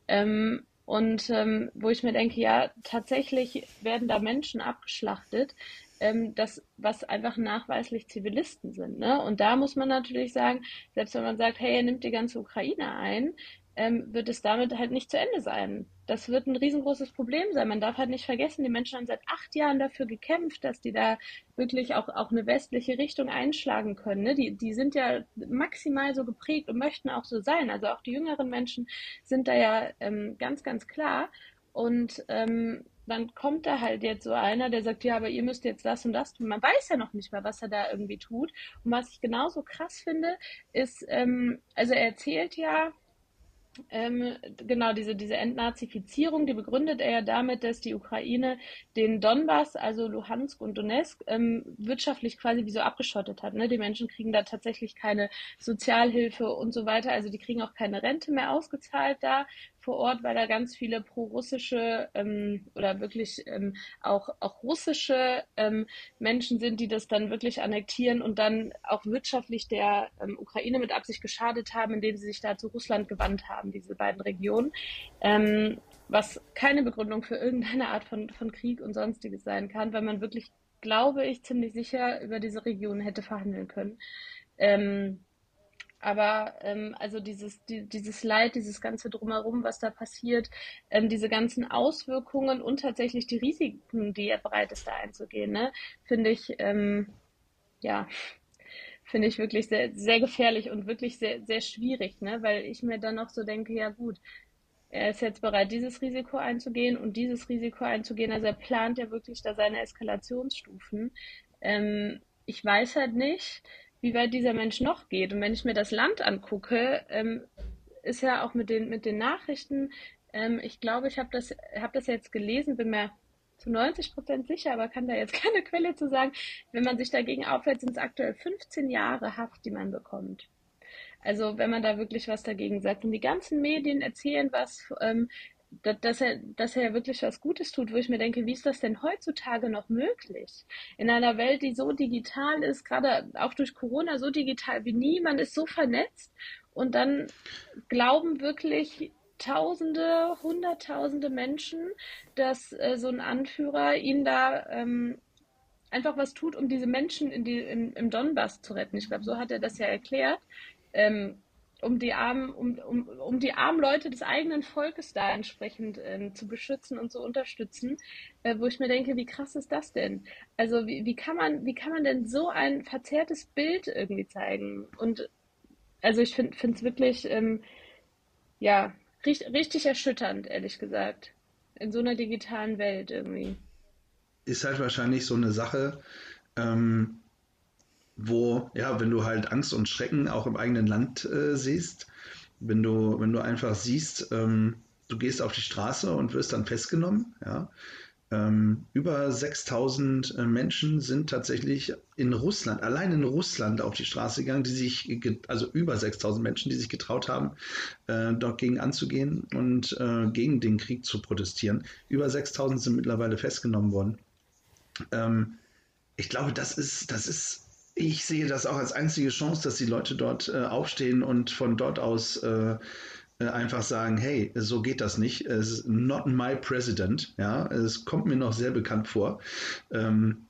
Ähm, und ähm, wo ich mir denke, ja, tatsächlich werden da Menschen abgeschlachtet, ähm, das, was einfach nachweislich Zivilisten sind. Ne? Und da muss man natürlich sagen, selbst wenn man sagt, hey, er nimmt die ganze Ukraine ein, ähm, wird es damit halt nicht zu Ende sein. Das wird ein riesengroßes Problem sein. Man darf halt nicht vergessen, die Menschen haben seit acht Jahren dafür gekämpft, dass die da wirklich auch, auch eine westliche Richtung einschlagen können. Ne? Die, die sind ja maximal so geprägt und möchten auch so sein. Also auch die jüngeren Menschen sind da ja ähm, ganz, ganz klar. Und ähm, dann kommt da halt jetzt so einer, der sagt, ja, aber ihr müsst jetzt das und das tun. Man weiß ja noch nicht mal, was er da irgendwie tut. Und was ich genauso krass finde, ist, ähm, also er erzählt ja, ähm, genau diese, diese Entnazifizierung, die begründet er ja damit, dass die Ukraine den Donbass, also Luhansk und Donetsk, ähm, wirtschaftlich quasi wie so abgeschottet hat. Ne? Die Menschen kriegen da tatsächlich keine Sozialhilfe und so weiter. Also die kriegen auch keine Rente mehr ausgezahlt da vor Ort, weil da ganz viele pro-russische ähm, oder wirklich ähm, auch, auch russische ähm, Menschen sind, die das dann wirklich annektieren und dann auch wirtschaftlich der ähm, Ukraine mit Absicht geschadet haben, indem sie sich da zu Russland gewandt haben, diese beiden Regionen. Ähm, was keine Begründung für irgendeine Art von, von Krieg und sonstiges sein kann, weil man wirklich, glaube ich, ziemlich sicher über diese Region hätte verhandeln können. Ähm, aber ähm, also dieses, die, dieses Leid, dieses ganze Drumherum, was da passiert, ähm, diese ganzen Auswirkungen und tatsächlich die Risiken, die er bereit ist, da einzugehen, ne, finde ich, ähm, ja, finde ich wirklich sehr, sehr gefährlich und wirklich sehr, sehr schwierig, ne? weil ich mir dann noch so denke, ja gut, er ist jetzt bereit, dieses Risiko einzugehen und dieses Risiko einzugehen. Also er plant ja wirklich da seine Eskalationsstufen. Ähm, ich weiß halt nicht, wie weit dieser Mensch noch geht. Und wenn ich mir das Land angucke, ähm, ist ja auch mit den, mit den Nachrichten Ähm, ich glaube, ich habe das, hab das jetzt gelesen, bin mir zu 90 Prozent sicher, aber kann da jetzt keine Quelle zu sagen. Wenn man sich dagegen aufhält, sind es aktuell 15 Jahre Haft, die man bekommt. Also wenn man da wirklich was dagegen sagt. Und die ganzen Medien erzählen was, ähm, dass er, dass er wirklich was Gutes tut, wo ich mir denke, wie ist das denn heutzutage noch möglich? In einer Welt, die so digital ist, gerade auch durch Corona so digital wie nie, man ist so vernetzt und dann glauben wirklich Tausende, Hunderttausende Menschen, dass äh, so ein Anführer ihnen da ähm, einfach was tut, um diese Menschen in die, in, im Donbass zu retten. Ich glaube, so hat er das ja erklärt. Ähm, um die armen, um, um, um die armen Leute des eigenen Volkes da entsprechend äh, zu beschützen und zu unterstützen, äh, wo ich mir denke, wie krass ist das denn? Also wie, wie kann man, wie kann man denn so ein verzerrtes Bild irgendwie zeigen? Und also ich finde es wirklich ähm, ja richtig, richtig erschütternd, ehrlich gesagt, in so einer digitalen Welt irgendwie. Ist halt wahrscheinlich so eine Sache. Ähm wo, ja, wenn du halt Angst und Schrecken auch im eigenen Land äh, siehst, wenn du, wenn du einfach siehst, ähm, du gehst auf die Straße und wirst dann festgenommen, ja. Ähm, über 6000 äh, Menschen sind tatsächlich in Russland, allein in Russland auf die Straße gegangen, die sich, also über 6000 Menschen, die sich getraut haben, äh, dort gegen anzugehen und äh, gegen den Krieg zu protestieren. Über 6000 sind mittlerweile festgenommen worden. Ähm, ich glaube, das ist, das ist ich sehe das auch als einzige Chance, dass die Leute dort äh, aufstehen und von dort aus äh, äh einfach sagen, hey, so geht das nicht. Es ist not my president. Ja, es kommt mir noch sehr bekannt vor. Ähm,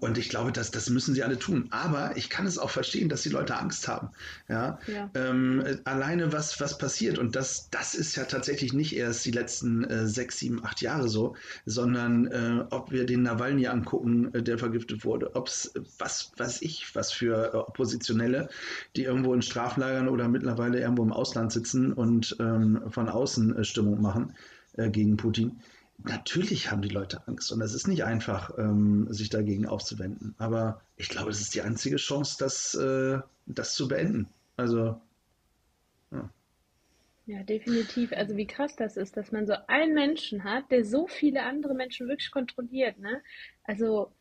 und ich glaube, das, das müssen sie alle tun. Aber ich kann es auch verstehen, dass die Leute Angst haben. Ja? ja. Ähm, alleine was, was passiert. Und das, das ist ja tatsächlich nicht erst die letzten äh, sechs, sieben, acht Jahre so, sondern äh, ob wir den Nawalny angucken, äh, der vergiftet wurde, ob es, was weiß ich, was für äh, Oppositionelle, die irgendwo in Straflagern oder mittlerweile irgendwo im Ausland sitzen und ähm, von außen äh, Stimmung machen äh, gegen Putin natürlich haben die Leute Angst und es ist nicht einfach, ähm, sich dagegen aufzuwenden. Aber ich glaube, es ist die einzige Chance, das, äh, das zu beenden. Also. Ja. ja, definitiv. Also wie krass das ist, dass man so einen Menschen hat, der so viele andere Menschen wirklich kontrolliert. Ne? Also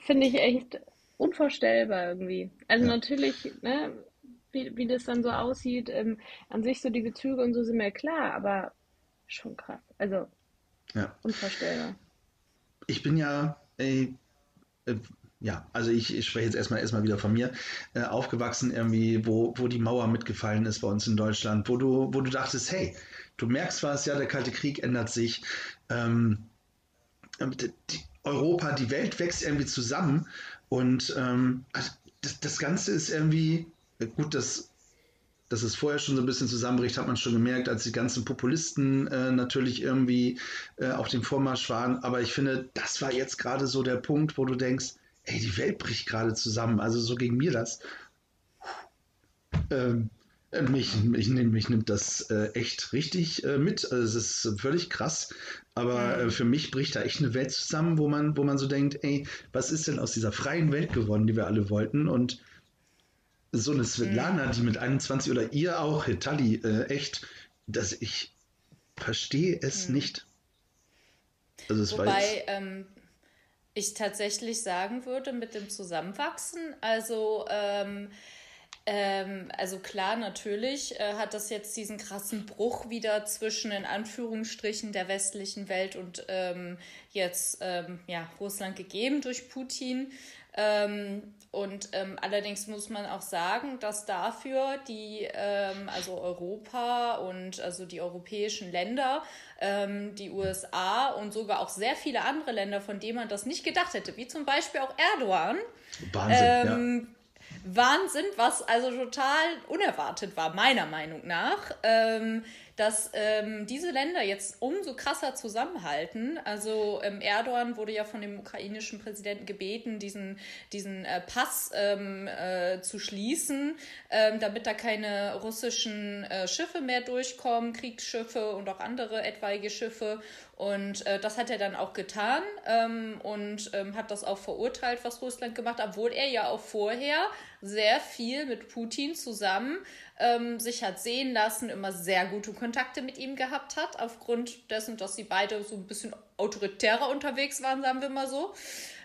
finde ich echt unvorstellbar irgendwie. Also ja. natürlich, ne, wie, wie das dann so aussieht, ähm, an sich so die Bezüge und so sind mir klar, aber schon krass. Also ja. unvorstellbar. Ich bin ja, ey, äh, ja, also ich, ich, spreche jetzt erstmal erstmal wieder von mir, äh, aufgewachsen irgendwie, wo, wo die Mauer mitgefallen ist bei uns in Deutschland, wo du, wo du dachtest, hey, du merkst was, ja, der Kalte Krieg ändert sich, ähm, die, Europa, die Welt wächst irgendwie zusammen und ähm, also das, das Ganze ist irgendwie, gut, das dass es vorher schon so ein bisschen zusammenbricht, hat man schon gemerkt, als die ganzen Populisten äh, natürlich irgendwie äh, auf dem Vormarsch waren. Aber ich finde, das war jetzt gerade so der Punkt, wo du denkst, ey, die Welt bricht gerade zusammen. Also so ging mir das. Ähm, äh, mich, mich, mich, nimmt das äh, echt richtig äh, mit. Also es ist völlig krass. Aber äh, für mich bricht da echt eine Welt zusammen, wo man, wo man so denkt, ey, was ist denn aus dieser freien Welt geworden, die wir alle wollten? Und so eine Svetlana, mhm. die mit 21 oder ihr auch, Hitali, äh, echt, dass ich verstehe es mhm. nicht. Also es Wobei ähm, ich tatsächlich sagen würde, mit dem Zusammenwachsen, also ähm, ähm, also klar, natürlich äh, hat das jetzt diesen krassen Bruch wieder zwischen in Anführungsstrichen der westlichen Welt und ähm, jetzt ähm, ja, Russland gegeben durch Putin. Ähm, und ähm, allerdings muss man auch sagen, dass dafür die, ähm, also Europa und also die europäischen Länder, ähm, die USA und sogar auch sehr viele andere Länder, von denen man das nicht gedacht hätte, wie zum Beispiel auch Erdogan, Wahnsinn, ja. Ähm, Wahnsinn, was also total unerwartet war, meiner Meinung nach. Ähm, dass ähm, diese Länder jetzt umso krasser zusammenhalten. Also ähm, Erdogan wurde ja von dem ukrainischen Präsidenten gebeten, diesen, diesen äh, Pass ähm, äh, zu schließen, ähm, damit da keine russischen äh, Schiffe mehr durchkommen, Kriegsschiffe und auch andere etwaige Schiffe. Und äh, das hat er dann auch getan ähm, und ähm, hat das auch verurteilt, was Russland gemacht hat, obwohl er ja auch vorher sehr viel mit Putin zusammen ähm, sich hat sehen lassen, immer sehr gute Kontakte mit ihm gehabt hat, aufgrund dessen, dass sie beide so ein bisschen autoritärer unterwegs waren, sagen wir mal so.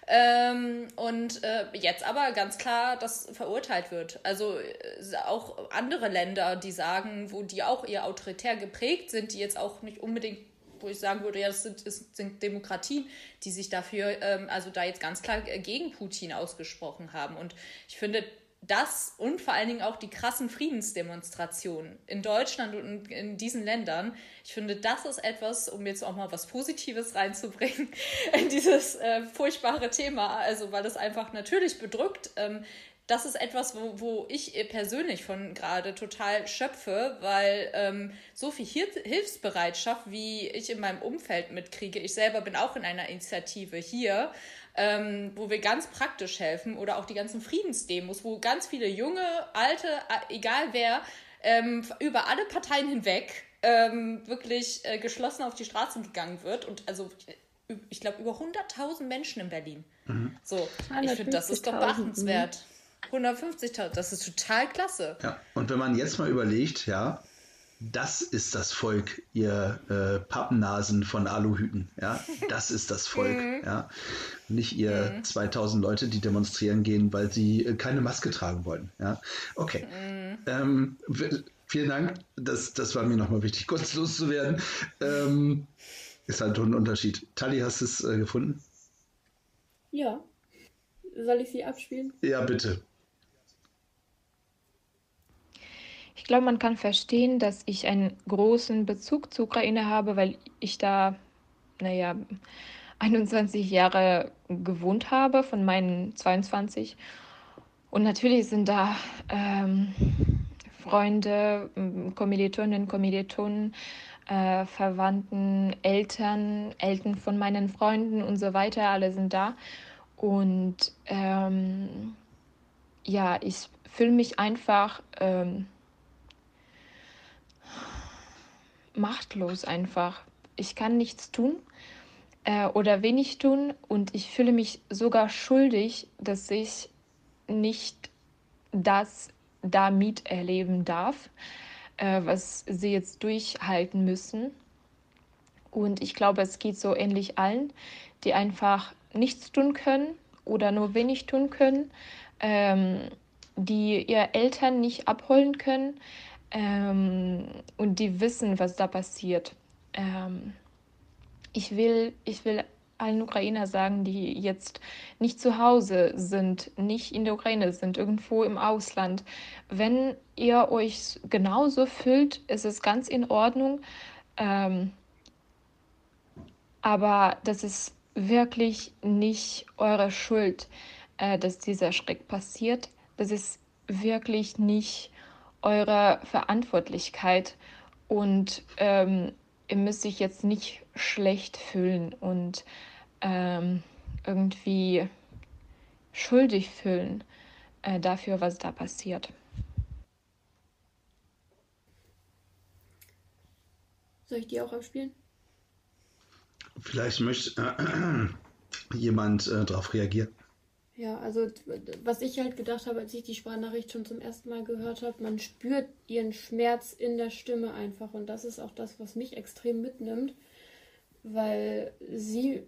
Ähm, und äh, jetzt aber ganz klar, dass verurteilt wird. Also äh, auch andere Länder, die sagen, wo die auch eher autoritär geprägt sind, die jetzt auch nicht unbedingt wo ich sagen würde, ja, das sind, das sind Demokratien, die sich dafür, ähm, also da jetzt ganz klar gegen Putin ausgesprochen haben. Und ich finde, das und vor allen Dingen auch die krassen Friedensdemonstrationen in Deutschland und in diesen Ländern. Ich finde, das ist etwas, um jetzt auch mal was Positives reinzubringen in dieses äh, furchtbare Thema. Also, weil es einfach natürlich bedrückt. Ähm, das ist etwas, wo, wo ich persönlich von gerade total schöpfe, weil ähm, so viel Hilfsbereitschaft, wie ich in meinem Umfeld mitkriege, ich selber bin auch in einer Initiative hier, ähm, wo wir ganz praktisch helfen oder auch die ganzen Friedensdemos, wo ganz viele junge, alte, egal wer, ähm, über alle Parteien hinweg ähm, wirklich äh, geschlossen auf die Straßen gegangen wird und also ich glaube über 100.000 Menschen in Berlin. Mhm. So, ich finde, das ist doch beachtenswert. 150.000, das ist total klasse. Ja, und wenn man jetzt mal überlegt, ja, das ist das Volk, ihr äh, Pappennasen von Aluhüten. Ja, das ist das Volk. Mhm. ja, nicht ihr mhm. 2000 Leute, die demonstrieren gehen, weil sie äh, keine Maske tragen wollen. Ja, okay. Mhm. Ähm, vielen Dank. Das, das war mir nochmal wichtig, kurz loszuwerden. Ähm, ist halt ein Unterschied. Tali, hast du es äh, gefunden? Ja. Soll ich sie abspielen? Ja, bitte. Ich glaube, man kann verstehen, dass ich einen großen Bezug zur Ukraine habe, weil ich da, naja, 21 Jahre gewohnt habe von meinen 22. Und natürlich sind da ähm, Freunde, Kommilitoninnen, Kommilitonen, äh, Verwandten, Eltern, Eltern von meinen Freunden und so weiter, alle sind da. Und ähm, ja, ich fühle mich einfach ähm, machtlos einfach. Ich kann nichts tun äh, oder wenig tun und ich fühle mich sogar schuldig, dass ich nicht das da miterleben darf, äh, was sie jetzt durchhalten müssen. Und ich glaube, es geht so ähnlich allen, die einfach nichts tun können oder nur wenig tun können, ähm, die ihre Eltern nicht abholen können, ähm, und die wissen, was da passiert. Ähm, ich, will, ich will allen Ukrainer sagen, die jetzt nicht zu Hause sind, nicht in der Ukraine sind, irgendwo im Ausland. Wenn ihr euch genauso fühlt, ist es ganz in Ordnung. Ähm, aber das ist wirklich nicht eure Schuld, äh, dass dieser Schreck passiert. Das ist wirklich nicht eure Verantwortlichkeit und ähm, ihr müsst sich jetzt nicht schlecht fühlen und ähm, irgendwie schuldig fühlen äh, dafür, was da passiert. Soll ich die auch abspielen? Vielleicht möchte äh, jemand äh, darauf reagieren. Ja, also was ich halt gedacht habe, als ich die Sprachnachricht schon zum ersten Mal gehört habe, man spürt ihren Schmerz in der Stimme einfach und das ist auch das, was mich extrem mitnimmt, weil sie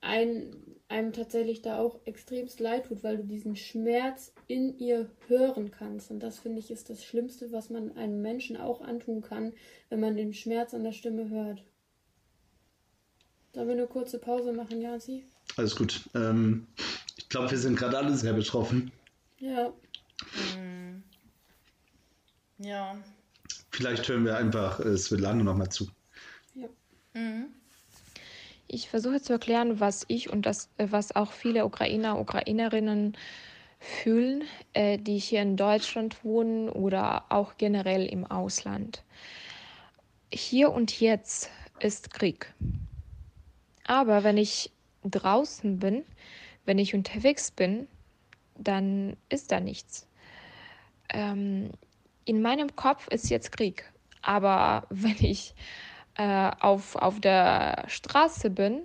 ein, einem tatsächlich da auch extremst leid tut, weil du diesen Schmerz in ihr hören kannst und das finde ich ist das Schlimmste, was man einem Menschen auch antun kann, wenn man den Schmerz an der Stimme hört. Sollen wir eine kurze Pause machen, Jansi? Alles gut. Ähm, glaube, wir sind gerade alle sehr betroffen. Ja. Hm. Ja. Vielleicht hören wir einfach äh, Svetlana nochmal zu. Ja. Mhm. Ich versuche zu erklären, was ich und das, äh, was auch viele Ukrainer, Ukrainerinnen fühlen, äh, die hier in Deutschland wohnen oder auch generell im Ausland. Hier und jetzt ist Krieg. Aber wenn ich draußen bin, wenn ich unterwegs bin, dann ist da nichts. Ähm, in meinem Kopf ist jetzt Krieg. Aber wenn ich äh, auf, auf der Straße bin,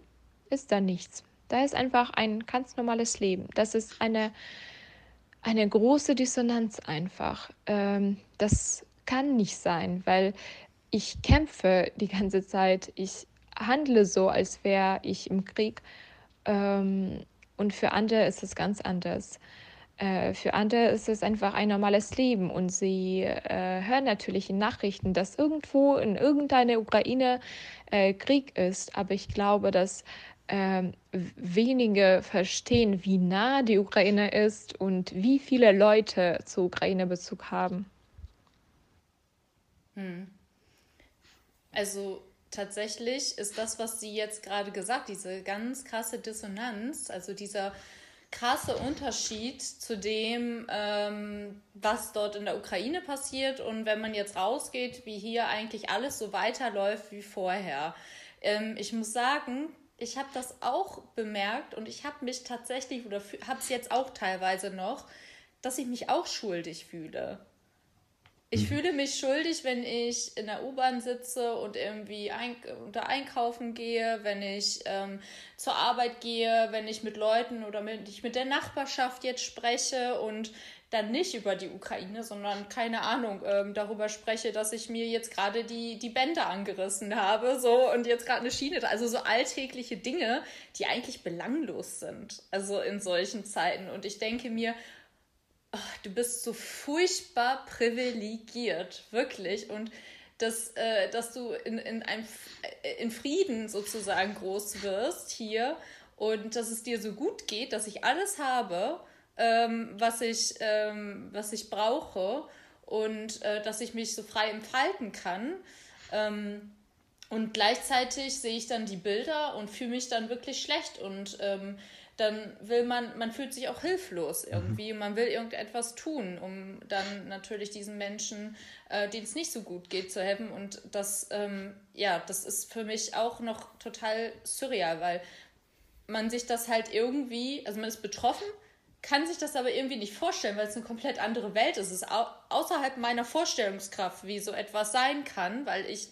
ist da nichts. Da ist einfach ein ganz normales Leben. Das ist eine, eine große Dissonanz einfach. Ähm, das kann nicht sein, weil ich kämpfe die ganze Zeit. Ich handle so, als wäre ich im Krieg. Ähm, und für andere ist es ganz anders. Äh, für andere ist es einfach ein normales Leben und sie äh, hören natürlich in Nachrichten, dass irgendwo in irgendeiner Ukraine äh, Krieg ist. Aber ich glaube, dass ähm, wenige verstehen, wie nah die Ukraine ist und wie viele Leute zur Ukraine Bezug haben. Hm. Also tatsächlich ist das, was sie jetzt gerade gesagt, diese ganz krasse Dissonanz, also dieser krasse Unterschied zu dem, ähm, was dort in der Ukraine passiert und wenn man jetzt rausgeht, wie hier eigentlich alles so weiterläuft wie vorher. Ähm, ich muss sagen, ich habe das auch bemerkt und ich habe mich tatsächlich oder habe es jetzt auch teilweise noch, dass ich mich auch schuldig fühle. Ich mhm. fühle mich schuldig, wenn ich in der U-Bahn sitze und irgendwie ein, da einkaufen gehe, wenn ich ähm, zur Arbeit gehe, wenn ich mit Leuten oder mit, ich mit der Nachbarschaft jetzt spreche und dann nicht über die Ukraine, sondern keine Ahnung, ähm, darüber spreche, dass ich mir jetzt gerade die, die Bänder angerissen habe, so und jetzt gerade eine Schiene, also so alltägliche Dinge, die eigentlich belanglos sind, also in solchen Zeiten. Und ich denke mir, ach, du bist so furchtbar privilegiert, wirklich. Und dass, äh, dass du in, in, einem, äh, in Frieden sozusagen groß wirst hier und dass es dir so gut geht, dass ich alles habe, ähm, was, ich, ähm, was ich brauche und äh, dass ich mich so frei entfalten kann. Ähm, und gleichzeitig sehe ich dann die Bilder und fühle mich dann wirklich schlecht und ähm, dann will man, man fühlt sich auch hilflos mhm. irgendwie. Mhm. Man will irgendetwas tun, um dann natürlich diesen Menschen, äh, denen es nicht so gut geht, zu helfen. Und das, ähm, ja, das ist für mich auch noch total surreal, weil man sich das halt irgendwie, also man ist betroffen, kann sich das aber irgendwie nicht vorstellen, weil es eine komplett andere Welt ist. Es ist au außerhalb meiner Vorstellungskraft, wie so etwas sein kann, weil ich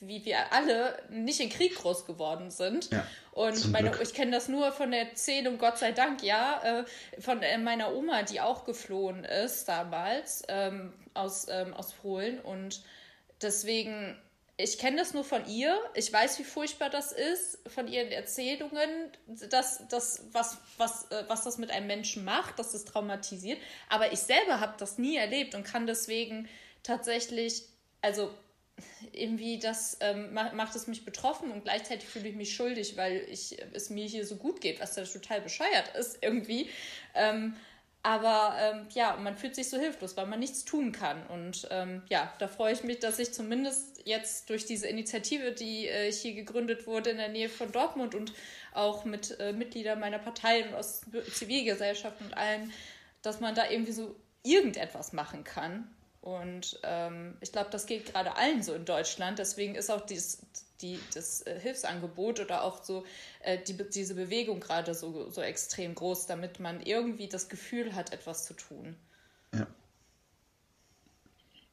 wie wir alle nicht in Krieg groß geworden sind. Ja, und meine, ich kenne das nur von der Erzählung, Gott sei Dank, ja, äh, von äh, meiner Oma, die auch geflohen ist damals ähm, aus, ähm, aus Polen. Und deswegen, ich kenne das nur von ihr. Ich weiß, wie furchtbar das ist, von ihren Erzählungen, dass, dass, was, was, äh, was das mit einem Menschen macht, dass es traumatisiert. Aber ich selber habe das nie erlebt und kann deswegen tatsächlich, also irgendwie das ähm, macht es mich betroffen und gleichzeitig fühle ich mich schuldig, weil ich, es mir hier so gut geht, was da total bescheuert ist irgendwie. Ähm, aber ähm, ja, man fühlt sich so hilflos, weil man nichts tun kann. Und ähm, ja, da freue ich mich, dass ich zumindest jetzt durch diese Initiative, die äh, hier gegründet wurde in der Nähe von Dortmund und auch mit äh, Mitgliedern meiner Partei und aus Zivilgesellschaft und allen, dass man da irgendwie so irgendetwas machen kann. Und ähm, ich glaube, das geht gerade allen so in Deutschland. Deswegen ist auch dies, die, das äh, Hilfsangebot oder auch so äh, die, diese Bewegung gerade so, so extrem groß, damit man irgendwie das Gefühl hat, etwas zu tun. Ja.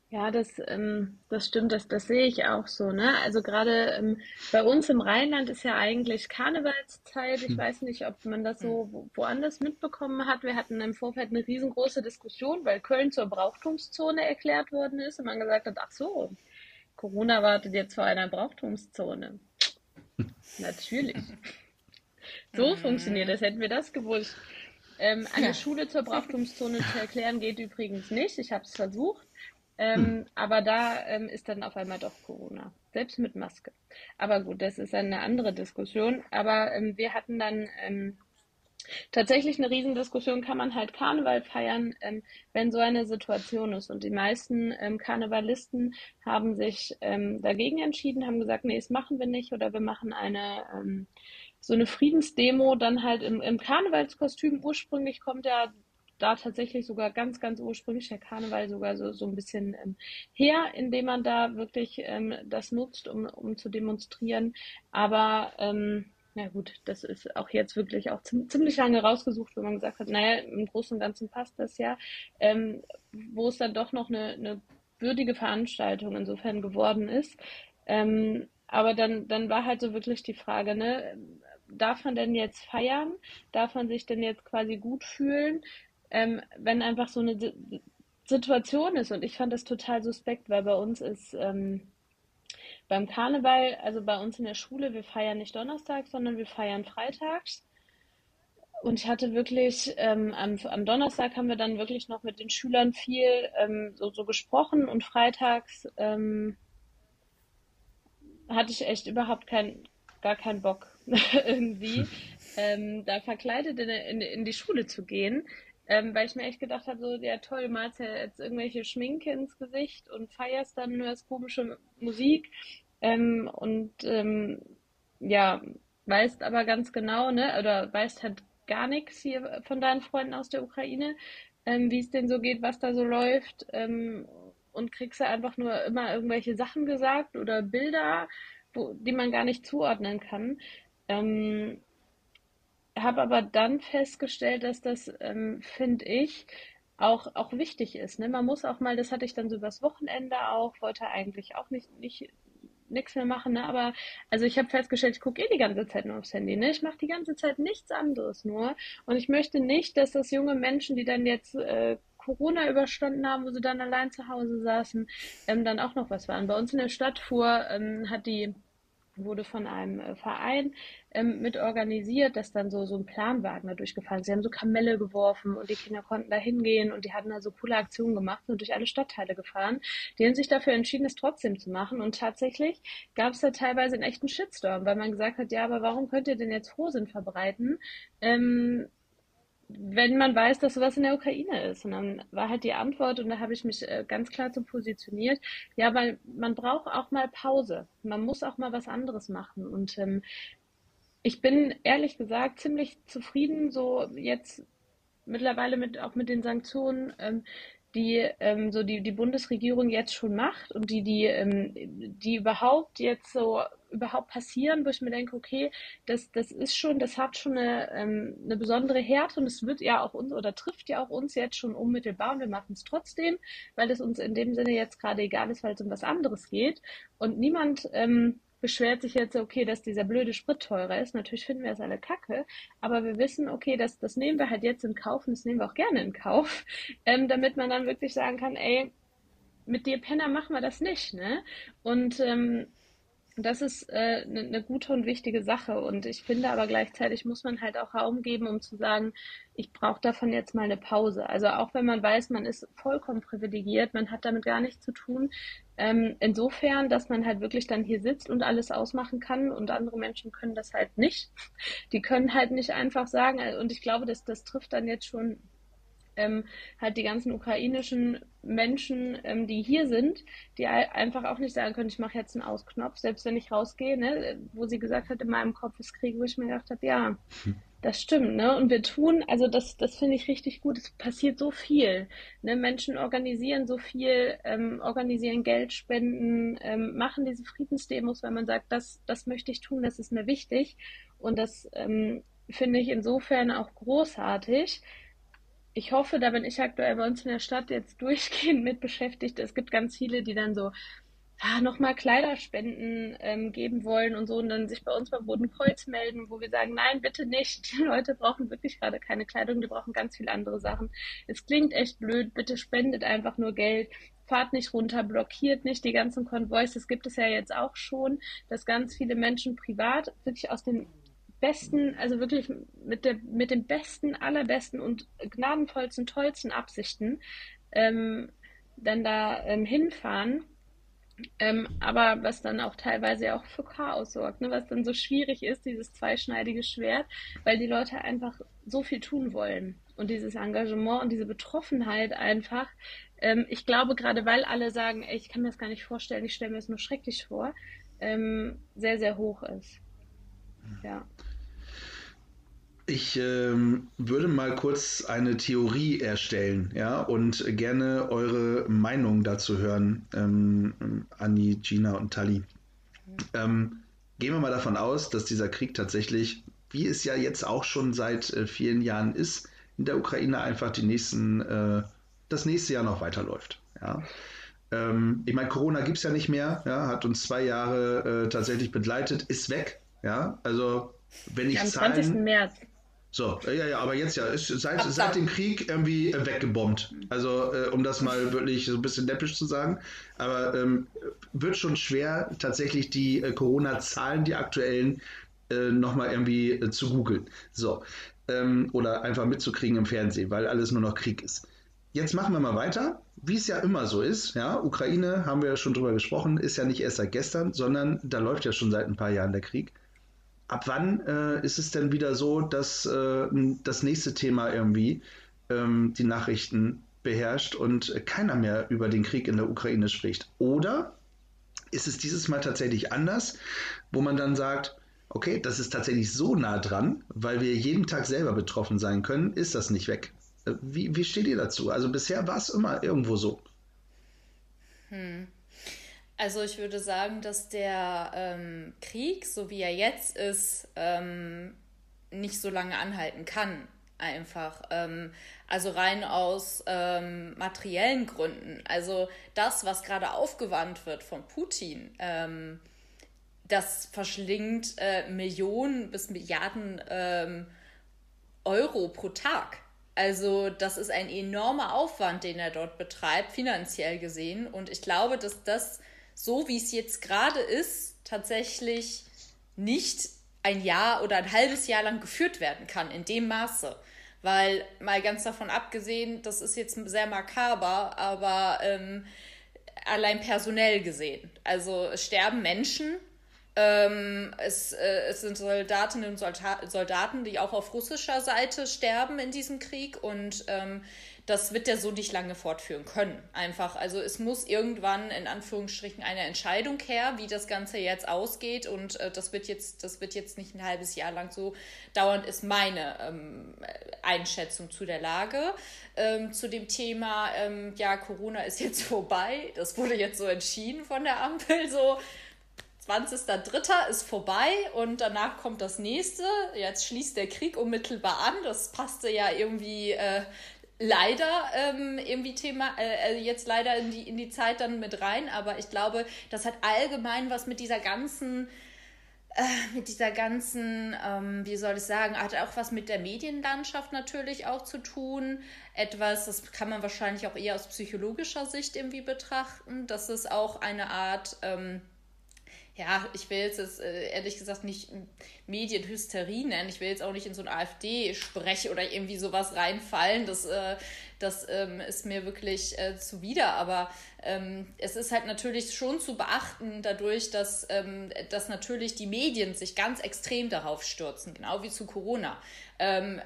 Ja, das, ähm, das stimmt, das, das sehe ich auch so. Ne? Also gerade ähm, bei uns im Rheinland ist ja eigentlich Karnevalszeit. Ich hm. weiß nicht, ob man das so hm. woanders mitbekommen hat. Wir hatten im Vorfeld eine riesengroße Diskussion, weil Köln zur Brauchtumszone erklärt worden ist und man gesagt hat, ach so, Corona wartet jetzt vor einer Brauchtumszone. Natürlich. So funktioniert das. Hätten wir das gewusst. Ähm, eine ja. Schule zur Brauchtumszone zu erklären geht übrigens nicht. Ich habe es versucht. Ähm, hm. Aber da ähm, ist dann auf einmal doch Corona, selbst mit Maske. Aber gut, das ist eine andere Diskussion. Aber ähm, wir hatten dann ähm, tatsächlich eine Riesendiskussion, kann man halt Karneval feiern, ähm, wenn so eine Situation ist. Und die meisten ähm, Karnevalisten haben sich dagegen entschieden, haben gesagt, nee, das machen wir nicht oder wir machen eine so eine Friedensdemo dann halt im, im Karnevalskostüm. Ursprünglich kommt ja da tatsächlich sogar ganz, ganz ursprünglich der Karneval sogar so, so ein bisschen ähm, her, indem man da wirklich ähm, das nutzt, um, um zu demonstrieren. Aber ähm, na gut, das ist auch jetzt wirklich auch ziemlich lange rausgesucht, wo man gesagt hat, naja, im Großen und Ganzen passt das ja, ähm, wo es dann doch noch eine, eine würdige Veranstaltung insofern geworden ist. Ähm, aber dann, dann war halt so wirklich die Frage, ne, darf man denn jetzt feiern? Darf man sich denn jetzt quasi gut fühlen? Ähm, wenn einfach so eine Situation ist. Und ich fand das total suspekt, weil bei uns ist ähm, beim Karneval, also bei uns in der Schule, wir feiern nicht Donnerstag, sondern wir feiern freitags. Und ich hatte wirklich, ähm, am, am, Donnerstag haben wir dann wirklich noch mit den Schülern viel ähm, so, so, gesprochen und freitags ähm, hatte ich echt überhaupt kein, gar keinen Bock irgendwie, ähm, da verkleidet in, in, in, die Schule zu gehen. Ähm, weil ich mir echt gedacht habe, so, ja toll, malst ja jetzt irgendwelche Schminke ins Gesicht und feierst dann nur das komische Musik ähm, und ähm, ja, weißt aber ganz genau, ne, oder weißt halt gar nichts hier von deinen Freunden aus der Ukraine, ähm, wie es denen so geht, was da so läuft ähm, und kriegst du einfach nur immer irgendwelche Sachen gesagt oder Bilder, wo, die man gar nicht zuordnen kann. Ähm, habe aber dann festgestellt, dass das, ähm, finde ich, auch, auch wichtig ist. Ne? Man muss auch mal, das hatte ich dann so übers Wochenende auch, wollte eigentlich auch nicht, nicht nichts mehr machen, ne? aber also ich habe festgestellt, ich gucke eh die ganze Zeit nur aufs Handy. Ne? Ich mache die ganze Zeit nichts anderes nur und ich möchte nicht, dass das junge Menschen, die dann jetzt äh, Corona überstanden haben, wo sie dann allein zu Hause saßen, ähm, dann auch noch was waren. Bei uns in der Stadt fuhr, ähm, hat die wurde von einem äh, Verein ähm, mit organisiert, dass dann so, so ein Planwagen da durchgefahren ist. Sie haben so Kamelle geworfen und die Kinder konnten da hingehen und die hatten da so coole Aktionen gemacht und durch alle Stadtteile gefahren. Die haben sich dafür entschieden, es trotzdem zu machen und tatsächlich gab es da teilweise einen echten Shitstorm, weil man gesagt hat, ja, aber warum könnt ihr denn jetzt Frohsinn verbreiten? Ähm, wenn man weiß, dass sowas in der Ukraine ist. Und dann war halt die Antwort, und da habe ich mich äh, ganz klar so positioniert, ja, weil man braucht auch mal Pause. Man muss auch mal was anderes machen. Und ähm, ich bin ehrlich gesagt ziemlich zufrieden, so jetzt mittlerweile mit auch mit den Sanktionen, ähm, die ähm, so die, die Bundesregierung jetzt schon macht und die, die, ähm, die überhaupt jetzt so überhaupt passieren, wo ich mir denke, okay, das, das ist schon, das hat schon eine, ähm, eine besondere Härte und es wird ja auch uns oder trifft ja auch uns jetzt schon unmittelbar und wir machen es trotzdem, weil es uns in dem Sinne jetzt gerade egal ist, weil es um was anderes geht. Und niemand ähm, beschwert sich jetzt, okay, dass dieser blöde Sprit teurer ist. Natürlich finden wir das alle kacke, aber wir wissen, okay, das, das nehmen wir halt jetzt in Kauf und das nehmen wir auch gerne in Kauf, ähm, damit man dann wirklich sagen kann, ey, mit dir Penner machen wir das nicht, ne? Und ähm, das ist eine äh, ne, ne gute und wichtige Sache. Und ich finde aber gleichzeitig muss man halt auch Raum geben, um zu sagen, ich brauche davon jetzt mal eine Pause. Also auch wenn man weiß, man ist vollkommen privilegiert, man hat damit gar nichts zu tun. Ähm, insofern, dass man halt wirklich dann hier sitzt und alles ausmachen kann und andere Menschen können das halt nicht. Die können halt nicht einfach sagen, äh, und ich glaube, dass das trifft dann jetzt schon ähm, halt die ganzen ukrainischen Menschen, ähm, die hier sind, die einfach auch nicht sagen können, ich mache jetzt einen Ausknopf, selbst wenn ich rausgehe, ne, wo sie gesagt hat, in meinem Kopf ist Krieg, wo ich mir gedacht habe, ja, hm. das stimmt, ne? Und wir tun, also das, das finde ich richtig gut. Es passiert so viel. Ne? Menschen organisieren so viel, ähm, organisieren Geld, spenden, ähm, machen diese Friedensdemos, weil man sagt, das, das möchte ich tun, das ist mir wichtig. Und das ähm, finde ich insofern auch großartig ich hoffe, da bin ich aktuell bei uns in der Stadt jetzt durchgehend mit beschäftigt. Es gibt ganz viele, die dann so ah, nochmal Kleiderspenden ähm, geben wollen und so und dann sich bei uns beim Boden Kreuz melden, wo wir sagen, nein, bitte nicht. Die Leute brauchen wirklich gerade keine Kleidung, die brauchen ganz viele andere Sachen. Es klingt echt blöd, bitte spendet einfach nur Geld. Fahrt nicht runter, blockiert nicht die ganzen Konvois. Das gibt es ja jetzt auch schon, dass ganz viele Menschen privat wirklich aus den besten, also wirklich mit, der, mit den besten, allerbesten und gnadenvollsten, tollsten Absichten ähm, dann da ähm, hinfahren. Ähm, aber was dann auch teilweise auch für Chaos sorgt, ne? was dann so schwierig ist, dieses zweischneidige Schwert, weil die Leute einfach so viel tun wollen. Und dieses Engagement und diese Betroffenheit einfach, ähm, ich glaube, gerade weil alle sagen, ey, ich kann mir das gar nicht vorstellen, ich stelle mir das nur schrecklich vor, ähm, sehr, sehr hoch ist. Ja. Ich ähm, würde mal kurz eine Theorie erstellen, ja, und gerne eure Meinung dazu hören, ähm, Anni, Gina und Tali. Ähm, gehen wir mal davon aus, dass dieser Krieg tatsächlich, wie es ja jetzt auch schon seit äh, vielen Jahren ist, in der Ukraine einfach die nächsten, äh, das nächste Jahr noch weiterläuft. Ja. Ähm, ich meine, Corona gibt es ja nicht mehr, ja, hat uns zwei Jahre äh, tatsächlich begleitet, ist weg. Ja, also wenn ich Am Zahlen, 20. März. So, ja, ja, aber jetzt ja, ist seit, seit dem Krieg irgendwie äh, weggebombt. Also, äh, um das mal wirklich so ein bisschen läppisch zu sagen. Aber ähm, wird schon schwer, tatsächlich die äh, Corona-Zahlen, die aktuellen, äh, nochmal irgendwie äh, zu googeln. So. Ähm, oder einfach mitzukriegen im Fernsehen, weil alles nur noch Krieg ist. Jetzt machen wir mal weiter. Wie es ja immer so ist, ja, Ukraine, haben wir ja schon drüber gesprochen, ist ja nicht erst seit gestern, sondern da läuft ja schon seit ein paar Jahren der Krieg ab wann äh, ist es denn wieder so, dass äh, das nächste Thema irgendwie ähm, die Nachrichten beherrscht und keiner mehr über den Krieg in der Ukraine spricht? Oder ist es dieses Mal tatsächlich anders, wo man dann sagt, okay, das ist tatsächlich so nah dran, weil wir jeden Tag selber betroffen sein können, ist das nicht weg. Äh, wie, wie steht ihr dazu? Also bisher war es immer irgendwo so. Hm. Also ich würde sagen, dass der ähm, Krieg, so wie er jetzt ist, ähm, nicht so lange anhalten kann. Einfach. Ähm, also rein aus ähm, materiellen Gründen. Also das, was gerade aufgewandt wird von Putin, ähm, das verschlingt äh, Millionen bis Milliarden ähm, Euro pro Tag. Also das ist ein enormer Aufwand, den er dort betreibt, finanziell gesehen. Und ich glaube, dass das so wie es jetzt gerade ist, tatsächlich nicht ein Jahr oder ein halbes Jahr lang geführt werden kann, in dem Maße. Weil mal ganz davon abgesehen, das ist jetzt sehr makaber, aber ähm, allein personell gesehen. Also es sterben Menschen, ähm, es, äh, es sind Soldatinnen und Soldaten, die auch auf russischer Seite sterben in diesem Krieg und ähm, das wird er so nicht lange fortführen können. Einfach, also es muss irgendwann in Anführungsstrichen eine Entscheidung her, wie das Ganze jetzt ausgeht und äh, das wird jetzt, das wird jetzt nicht ein halbes Jahr lang so dauern, ist meine ähm, Einschätzung zu der Lage. Ähm, zu dem Thema, ähm, ja, Corona ist jetzt vorbei, das wurde jetzt so entschieden von der Ampel, so 20.03. ist vorbei und danach kommt das nächste. Jetzt schließt der Krieg unmittelbar an. Das passte ja irgendwie äh, leider ähm, irgendwie Thema, äh, äh, jetzt leider in die, in die Zeit dann mit rein, aber ich glaube, das hat allgemein was mit dieser ganzen, äh, mit dieser ganzen, ähm, wie soll ich sagen, hat auch was mit der Medienlandschaft natürlich auch zu tun. Etwas, das kann man wahrscheinlich auch eher aus psychologischer Sicht irgendwie betrachten, dass es auch eine Art, ähm, ja, ich will jetzt äh, ehrlich gesagt nicht Medienhysterie nennen. Ich will jetzt auch nicht in so ein AfD-Sprech oder irgendwie sowas reinfallen. Das, äh, das ähm, ist mir wirklich äh, zuwider. Aber ähm, es ist halt natürlich schon zu beachten dadurch, dass, ähm, dass natürlich die Medien sich ganz extrem darauf stürzen, genau wie zu Corona.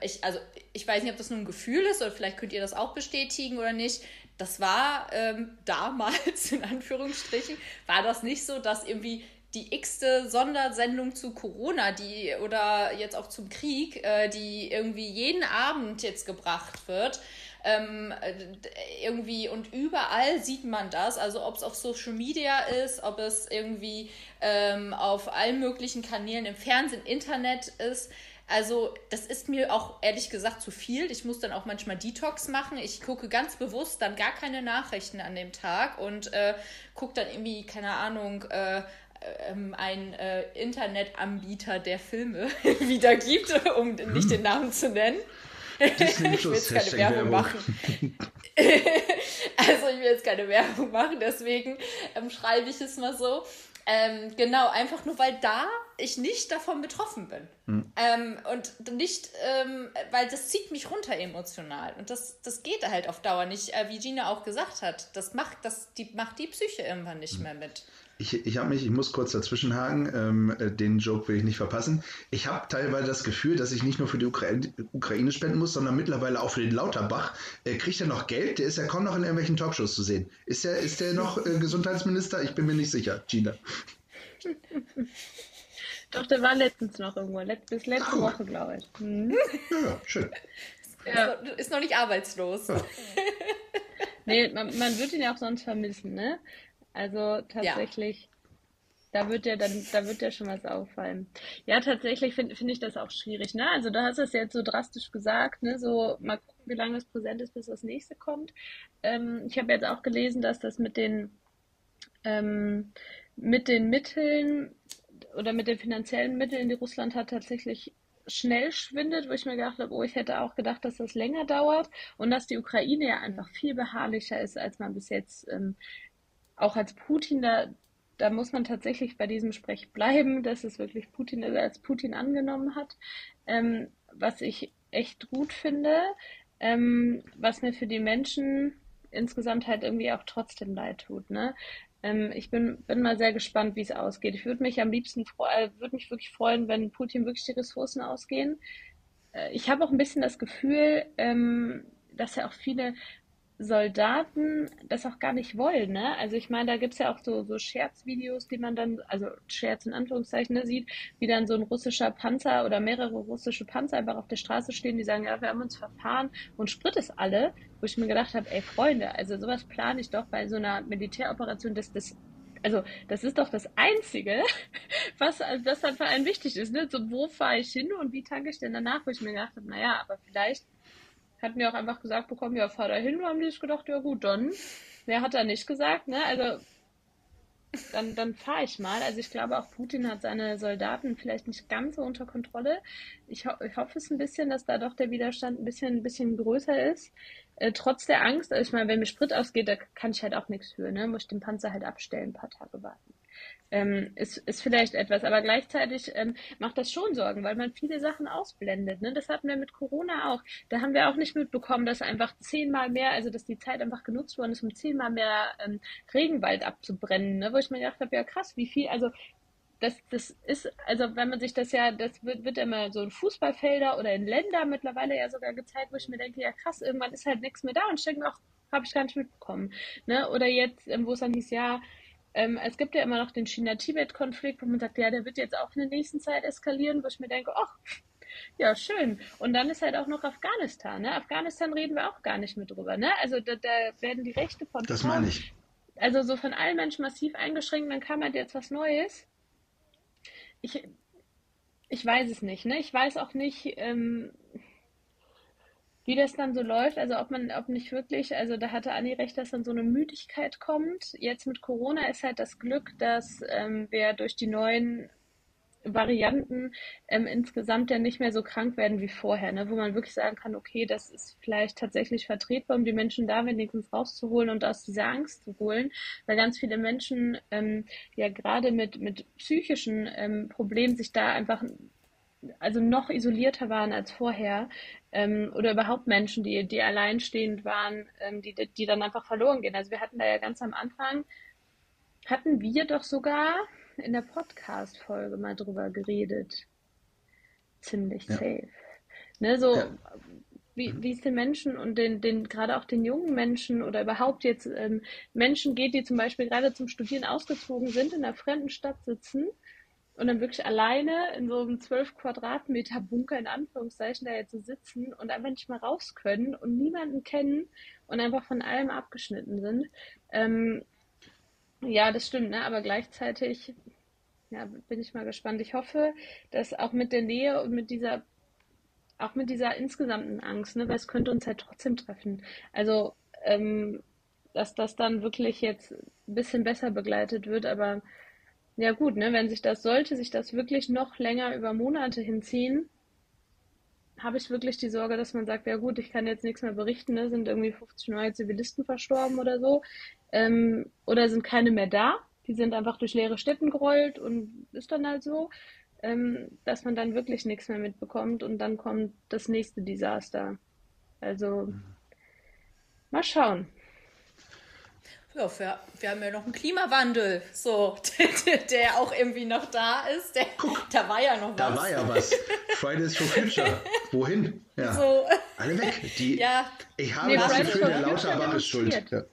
Ich, also, ich weiß nicht, ob das nur ein Gefühl ist oder vielleicht könnt ihr das auch bestätigen oder nicht das war damals, in Anführungsstrichen, war das nicht so, dass irgendwie die x-te Sondersendung zu Corona, die oder jetzt auch zum Krieg, äh, die irgendwie jeden Abend jetzt gebracht wird. Ähm, äh, irgendwie und überall sieht man das, also ob es auf Social Media ist, ob es irgendwie ähm, auf allen möglichen Kanälen im Fernsehen, Internet ist. Also, das ist mir auch ehrlich gesagt zu viel. Ich muss dann auch manchmal Detox machen. Ich gucke ganz bewusst dann gar keine Nachrichten an dem Tag und äh, gucke dann irgendwie, keine Ahnung, äh, ähm, ein äh, Internetanbieter, der Filme wieder gibt, um hm. nicht den Namen zu nennen. ich will jetzt keine Werbung, machen. also ich will jetzt keine Werbung machen, deswegen ähm, schreibe ich es mal so. Ähm, genau, einfach nur, weil da ich nicht davon betroffen bin. Mhm. Ähm, und nicht, ähm, weil das zieht mich runter emotional. Und das, das geht halt auf Dauer nicht, äh, wie Gina auch gesagt hat. Das macht, das, die, macht die Psyche irgendwann nicht mhm. mehr mit. Ich, ich habe mich, ich muss kurz dazwischenhaken, ähm, äh, den Joke will ich nicht verpassen. Ich habe teilweise das Gefühl, dass ich nicht nur für die Ukraine, Ukraine spenden muss, sondern mittlerweile auch für den Lauterbach. Äh, kriegt er noch Geld? Der ist ja kaum noch in irgendwelchen Talkshows zu sehen. Ist der, ist der noch äh, Gesundheitsminister? Ich bin mir nicht sicher. Gina. Doch, der war letztens noch irgendwo, Let bis letzte oh. Woche, glaube ich. Hm. Ja, schön. Ja. Ist noch nicht arbeitslos. Ja. nee, man, man wird ihn ja auch sonst vermissen, ne? Also tatsächlich, ja. da wird ja dann, da wird ja schon was auffallen. Ja, tatsächlich finde find ich das auch schwierig, ne? Also du hast es jetzt so drastisch gesagt, ne? So mal gucken, wie lange es präsent ist, bis das nächste kommt. Ähm, ich habe jetzt auch gelesen, dass das mit den ähm, mit den Mitteln oder mit den finanziellen Mitteln, die Russland hat, tatsächlich schnell schwindet, wo ich mir gedacht habe, oh, ich hätte auch gedacht, dass das länger dauert und dass die Ukraine ja einfach viel beharrlicher ist, als man bis jetzt, ähm, auch als Putin, da, da muss man tatsächlich bei diesem Sprech bleiben, dass es wirklich Putin ist, als Putin angenommen hat, ähm, was ich echt gut finde, ähm, was mir für die Menschen insgesamt halt irgendwie auch trotzdem leid tut. Ne? Ähm, ich bin, bin mal sehr gespannt, wie es ausgeht. Ich würde mich am liebsten äh, würde mich wirklich freuen, wenn Putin wirklich die Ressourcen ausgehen. Äh, ich habe auch ein bisschen das Gefühl, ähm, dass ja auch viele Soldaten das auch gar nicht wollen, ne? Also ich meine, da gibt es ja auch so, so Scherzvideos, die man dann, also Scherz in Anführungszeichen, ne, sieht, wie dann so ein russischer Panzer oder mehrere russische Panzer einfach auf der Straße stehen, die sagen, ja, wir haben uns verfahren und Sprit ist alle, wo ich mir gedacht habe, ey Freunde, also sowas plane ich doch bei so einer Militäroperation, dass das also das ist doch das Einzige, was, was dann für einen wichtig ist. Ne? So, wo fahre ich hin und wie tanke ich denn danach? Wo ich mir gedacht habe, naja, aber vielleicht hatten wir auch einfach gesagt bekommen, ja, fahr da hin. haben die sich gedacht, ja gut, dann. Wer hat da nicht gesagt, ne? Also, dann, dann fahre ich mal. Also ich glaube, auch Putin hat seine Soldaten vielleicht nicht ganz so unter Kontrolle. Ich, ho ich hoffe es ein bisschen, dass da doch der Widerstand ein bisschen, ein bisschen größer ist. Äh, trotz der Angst, also ich meine, wenn mir Sprit ausgeht, da kann ich halt auch nichts für, ne? Muss ich den Panzer halt abstellen, ein paar Tage warten ähm, ist, ist vielleicht etwas, aber gleichzeitig ähm, macht das schon Sorgen, weil man viele Sachen ausblendet. Ne? Das hatten wir mit Corona auch. Da haben wir auch nicht mitbekommen, dass einfach zehnmal mehr, also dass die Zeit einfach genutzt worden ist, um zehnmal mehr ähm, Regenwald abzubrennen. Ne? Wo ich mir gedacht habe, ja krass, wie viel, also das, das ist, also wenn man sich das ja, das wird, wird immer so in Fußballfelder oder in Länder mittlerweile ja sogar gezeigt, wo ich mir denke, ja krass, irgendwann ist halt nichts mehr da und ich denke auch, habe ich gar nicht mitbekommen. Ne? Oder jetzt, ähm, wo es dann hieß, ja, ähm, es gibt ja immer noch den China-Tibet-Konflikt, wo man sagt, ja, der wird jetzt auch in der nächsten Zeit eskalieren, wo ich mir denke, ach, ja, schön. Und dann ist halt auch noch Afghanistan. Ne? Afghanistan reden wir auch gar nicht mehr drüber. Ne? Also da, da werden die Rechte von Das meine ich. Also so von allen Menschen massiv eingeschränkt, dann kam halt jetzt was Neues. Ich, ich weiß es nicht. Ne? Ich weiß auch nicht, ähm, wie das dann so läuft, also ob man, ob nicht wirklich, also da hatte Anni recht, dass dann so eine Müdigkeit kommt. Jetzt mit Corona ist halt das Glück, dass ähm, wir durch die neuen Varianten ähm, insgesamt ja nicht mehr so krank werden wie vorher, ne? wo man wirklich sagen kann, okay, das ist vielleicht tatsächlich vertretbar, um die Menschen da wenigstens rauszuholen und aus dieser Angst zu holen, weil ganz viele Menschen ähm, ja gerade mit, mit psychischen ähm, Problemen sich da einfach also noch isolierter waren als vorher ähm, oder überhaupt Menschen, die, die alleinstehend waren, ähm, die, die dann einfach verloren gehen. Also wir hatten da ja ganz am Anfang, hatten wir doch sogar in der Podcast-Folge mal drüber geredet. Ziemlich ja. safe. Ne, so, ja. wie, wie es den Menschen und den, den, gerade auch den jungen Menschen oder überhaupt jetzt ähm, Menschen geht, die zum Beispiel gerade zum Studieren ausgezogen sind, in einer fremden Stadt sitzen und dann wirklich alleine in so einem 12 Quadratmeter Bunker in Anführungszeichen da jetzt so sitzen und einfach nicht mal raus können und niemanden kennen und einfach von allem abgeschnitten sind. Ähm, ja, das stimmt, ne? aber gleichzeitig ja, bin ich mal gespannt. Ich hoffe, dass auch mit der Nähe und mit dieser, auch mit dieser insgesamten Angst, ne, weil es könnte uns halt trotzdem treffen. Also, ähm, dass das dann wirklich jetzt ein bisschen besser begleitet wird, aber ja gut, ne, wenn sich das sollte, sich das wirklich noch länger über Monate hinziehen, habe ich wirklich die Sorge, dass man sagt, ja gut, ich kann jetzt nichts mehr berichten, ne, sind irgendwie 50 neue Zivilisten verstorben oder so, ähm, oder sind keine mehr da, die sind einfach durch leere Städten gerollt und ist dann halt so, ähm, dass man dann wirklich nichts mehr mitbekommt und dann kommt das nächste Desaster. Also mhm. mal schauen ja, wir, wir haben ja noch einen Klimawandel, so, der, der auch irgendwie noch da ist. Der, Guck, da war ja noch was. Da war ja was. Fridays for Future. Wohin? Ja. So. Alle weg. Die, ja. Ich habe nee, das Gefühl, der Lauterbach ist schuld. Ja.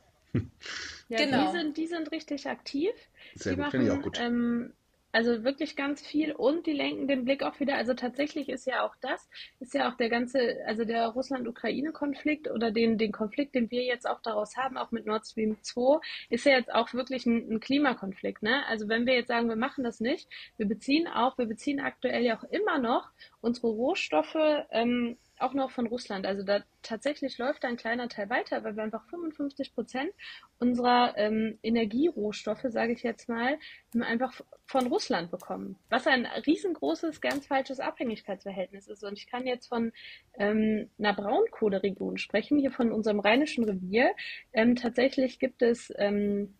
ja. genau. Die sind, die sind richtig aktiv. Sehr die gut, finde ich auch gut. Ähm, also wirklich ganz viel und die lenken den Blick auch wieder. Also tatsächlich ist ja auch das, ist ja auch der ganze, also der Russland-Ukraine-Konflikt oder den, den Konflikt, den wir jetzt auch daraus haben, auch mit Nord Stream 2, ist ja jetzt auch wirklich ein, ein Klimakonflikt. Ne? Also wenn wir jetzt sagen, wir machen das nicht, wir beziehen auch, wir beziehen aktuell ja auch immer noch unsere Rohstoffe ähm, auch noch von Russland. Also da tatsächlich läuft ein kleiner Teil weiter, weil wir einfach 55 Prozent unserer ähm, Energierohstoffe, sage ich jetzt mal, einfach von Russland bekommen. Was ein riesengroßes, ganz falsches Abhängigkeitsverhältnis ist. Und ich kann jetzt von ähm, einer Braunkohleregion sprechen, hier von unserem rheinischen Revier. Ähm, tatsächlich gibt es ähm,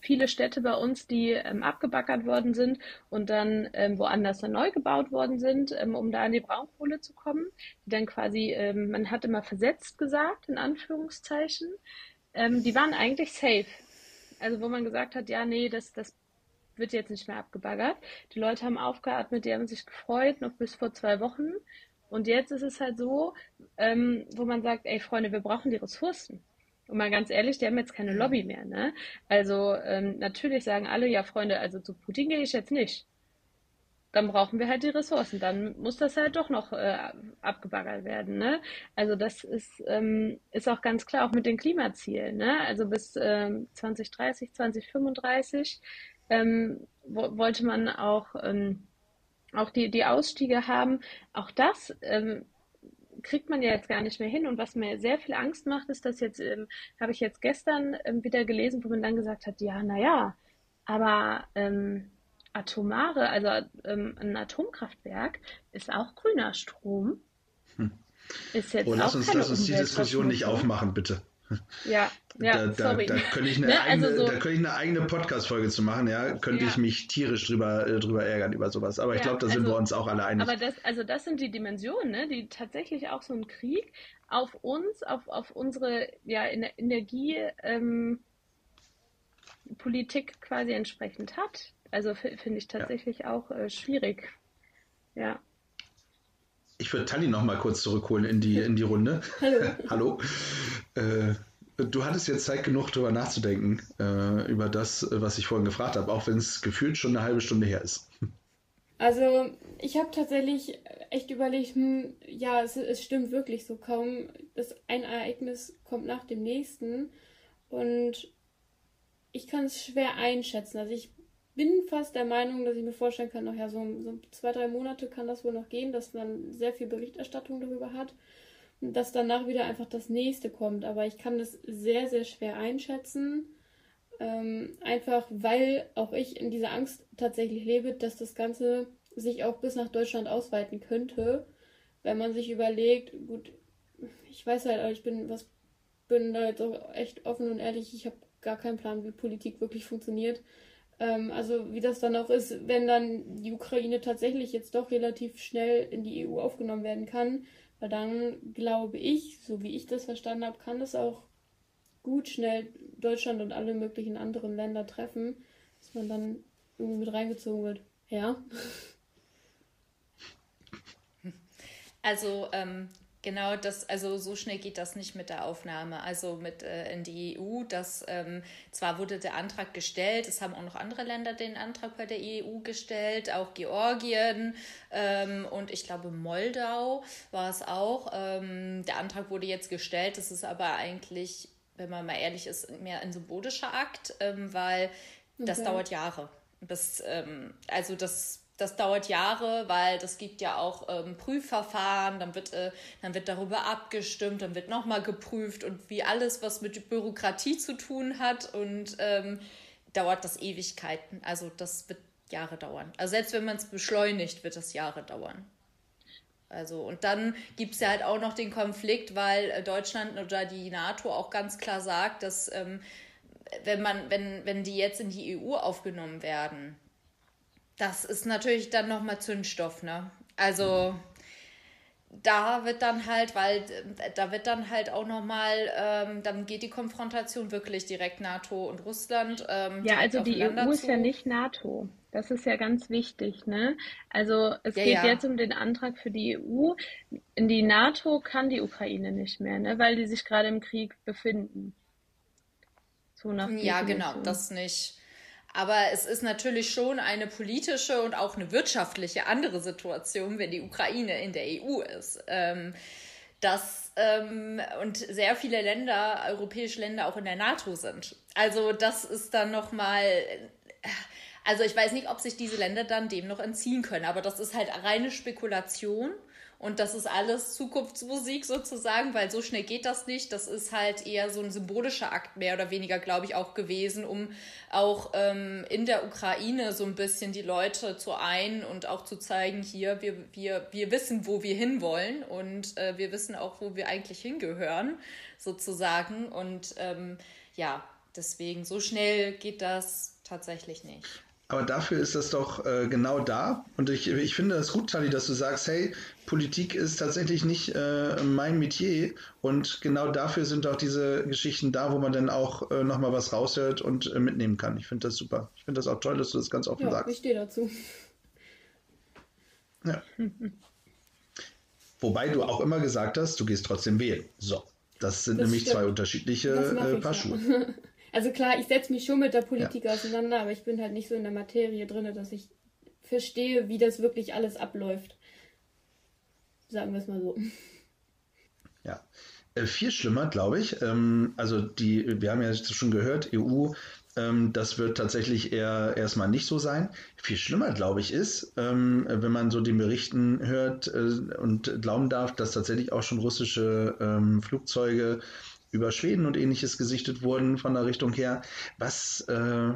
viele Städte bei uns, die ähm, abgebackert worden sind und dann ähm, woanders dann neu gebaut worden sind, ähm, um da an die Braunkohle zu kommen. Die dann quasi, ähm, man hat immer versetzt gesagt, in Anführungszeichen. Ähm, die waren eigentlich safe. Also wo man gesagt hat, ja, nee, das, das wird jetzt nicht mehr abgebaggert. Die Leute haben aufgeatmet, die haben sich gefreut, noch bis vor zwei Wochen. Und jetzt ist es halt so, ähm, wo man sagt, ey Freunde, wir brauchen die Ressourcen. Und mal ganz ehrlich, die haben jetzt keine Lobby mehr. Ne? Also ähm, natürlich sagen alle, ja Freunde, also zu Putin gehe ich jetzt nicht. Dann brauchen wir halt die Ressourcen. Dann muss das halt doch noch äh, abgebaggert werden. Ne? Also das ist, ähm, ist auch ganz klar, auch mit den Klimazielen. Ne? Also bis ähm, 2030, 2035 ähm, wo, wollte man auch, ähm, auch die, die Ausstiege haben. Auch das ähm, kriegt man ja jetzt gar nicht mehr hin. Und was mir sehr viel Angst macht, ist, dass jetzt, ähm, habe ich jetzt gestern ähm, wieder gelesen, wo man dann gesagt hat, ja, naja, aber ähm, atomare, also ähm, ein Atomkraftwerk ist auch grüner Strom. Hm. Ist jetzt oh, lass uns, lass uns die Diskussion nicht aufmachen, bitte. Ja, ja, da, sorry. Da, da könnte ich eine ne? eigene, also so, da könnte ich eine eigene Podcast-Folge zu machen, ja. Könnte ja. ich mich tierisch drüber, äh, drüber ärgern über sowas. Aber ja, ich glaube, da sind also, wir uns auch alle einig. Aber das, also das sind die Dimensionen, ne, die tatsächlich auch so ein Krieg auf uns, auf, auf unsere ja, Energiepolitik ähm, quasi entsprechend hat. Also finde ich tatsächlich ja. auch äh, schwierig. Ja. Ich würde Tali noch mal kurz zurückholen in die, in die Runde. Hallo. Hallo. Äh, du hattest jetzt Zeit genug, darüber nachzudenken, äh, über das, was ich vorhin gefragt habe, auch wenn es gefühlt schon eine halbe Stunde her ist. Also, ich habe tatsächlich echt überlegt, hm, ja, es, es stimmt wirklich so kaum. Das ein Ereignis kommt nach dem nächsten. Und ich kann es schwer einschätzen. Also ich bin fast der Meinung, dass ich mir vorstellen kann, noch ja, so, so zwei, drei Monate kann das wohl noch gehen, dass man sehr viel Berichterstattung darüber hat und dass danach wieder einfach das nächste kommt. Aber ich kann das sehr, sehr schwer einschätzen. Ähm, einfach weil auch ich in dieser Angst tatsächlich lebe, dass das Ganze sich auch bis nach Deutschland ausweiten könnte. Wenn man sich überlegt, gut, ich weiß halt, ich bin, was, bin da jetzt auch echt offen und ehrlich, ich habe gar keinen Plan, wie Politik wirklich funktioniert. Ähm, also wie das dann auch ist, wenn dann die Ukraine tatsächlich jetzt doch relativ schnell in die EU aufgenommen werden kann, weil dann glaube ich, so wie ich das verstanden habe, kann das auch gut schnell Deutschland und alle möglichen anderen Länder treffen, dass man dann irgendwie mit reingezogen wird. Ja. Also ähm, Genau, das, also so schnell geht das nicht mit der Aufnahme, also mit äh, in die EU. Das ähm, zwar wurde der Antrag gestellt, es haben auch noch andere Länder den Antrag bei der EU gestellt, auch Georgien ähm, und ich glaube Moldau war es auch. Ähm, der Antrag wurde jetzt gestellt, das ist aber eigentlich, wenn man mal ehrlich ist, mehr ein symbolischer Akt, ähm, weil das okay. dauert Jahre. Bis, ähm, also das das dauert Jahre, weil das gibt ja auch ähm, Prüfverfahren, dann wird, äh, dann wird darüber abgestimmt, dann wird nochmal geprüft und wie alles, was mit Bürokratie zu tun hat und ähm, dauert das Ewigkeiten. Also das wird Jahre dauern. Also selbst wenn man es beschleunigt, wird das Jahre dauern. Also, und dann gibt es ja halt auch noch den Konflikt, weil äh, Deutschland oder die NATO auch ganz klar sagt, dass ähm, wenn man, wenn, wenn die jetzt in die EU aufgenommen werden, das ist natürlich dann nochmal Zündstoff, ne? Also da wird dann halt, weil da wird dann halt auch nochmal, ähm, dann geht die Konfrontation wirklich direkt NATO und Russland. Ähm, ja, also die EU zu. ist ja nicht NATO. Das ist ja ganz wichtig, ne? Also es ja, geht ja. jetzt um den Antrag für die EU. In die NATO kann die Ukraine nicht mehr, ne? Weil die sich gerade im Krieg befinden. So nach ja, genau, das nicht. Aber es ist natürlich schon eine politische und auch eine wirtschaftliche andere Situation, wenn die Ukraine in der EU ist. Ähm, das ähm, und sehr viele Länder, europäische Länder auch in der NATO sind. Also das ist dann noch mal Also ich weiß nicht, ob sich diese Länder dann dem noch entziehen können, aber das ist halt reine Spekulation. Und das ist alles Zukunftsmusik sozusagen, weil so schnell geht das nicht. Das ist halt eher so ein symbolischer Akt mehr oder weniger, glaube ich, auch gewesen, um auch ähm, in der Ukraine so ein bisschen die Leute zu ein und auch zu zeigen, hier, wir, wir, wir wissen, wo wir hinwollen und äh, wir wissen auch, wo wir eigentlich hingehören, sozusagen. Und ähm, ja, deswegen, so schnell geht das tatsächlich nicht. Aber dafür ist das doch äh, genau da. Und ich, ich finde das gut, Tali, dass du sagst, hey, Politik ist tatsächlich nicht äh, mein Metier. Und genau dafür sind auch diese Geschichten da, wo man dann auch äh, nochmal was raushört und äh, mitnehmen kann. Ich finde das super. Ich finde das auch toll, dass du das ganz offen ja, sagst. Ich stehe dazu. Ja. Wobei du auch immer gesagt hast, du gehst trotzdem wählen. So. Das sind das nämlich stimmt. zwei unterschiedliche äh, Paar Schuhe. Also klar, ich setze mich schon mit der Politik ja. auseinander, aber ich bin halt nicht so in der Materie drin, dass ich verstehe, wie das wirklich alles abläuft. Sagen wir es mal so. Ja. Äh, viel schlimmer, glaube ich. Ähm, also die, wir haben ja schon gehört, EU, ähm, das wird tatsächlich eher erstmal nicht so sein. Viel schlimmer, glaube ich, ist, ähm, wenn man so den Berichten hört äh, und glauben darf, dass tatsächlich auch schon russische ähm, Flugzeuge über Schweden und ähnliches gesichtet wurden von der Richtung her. Was äh,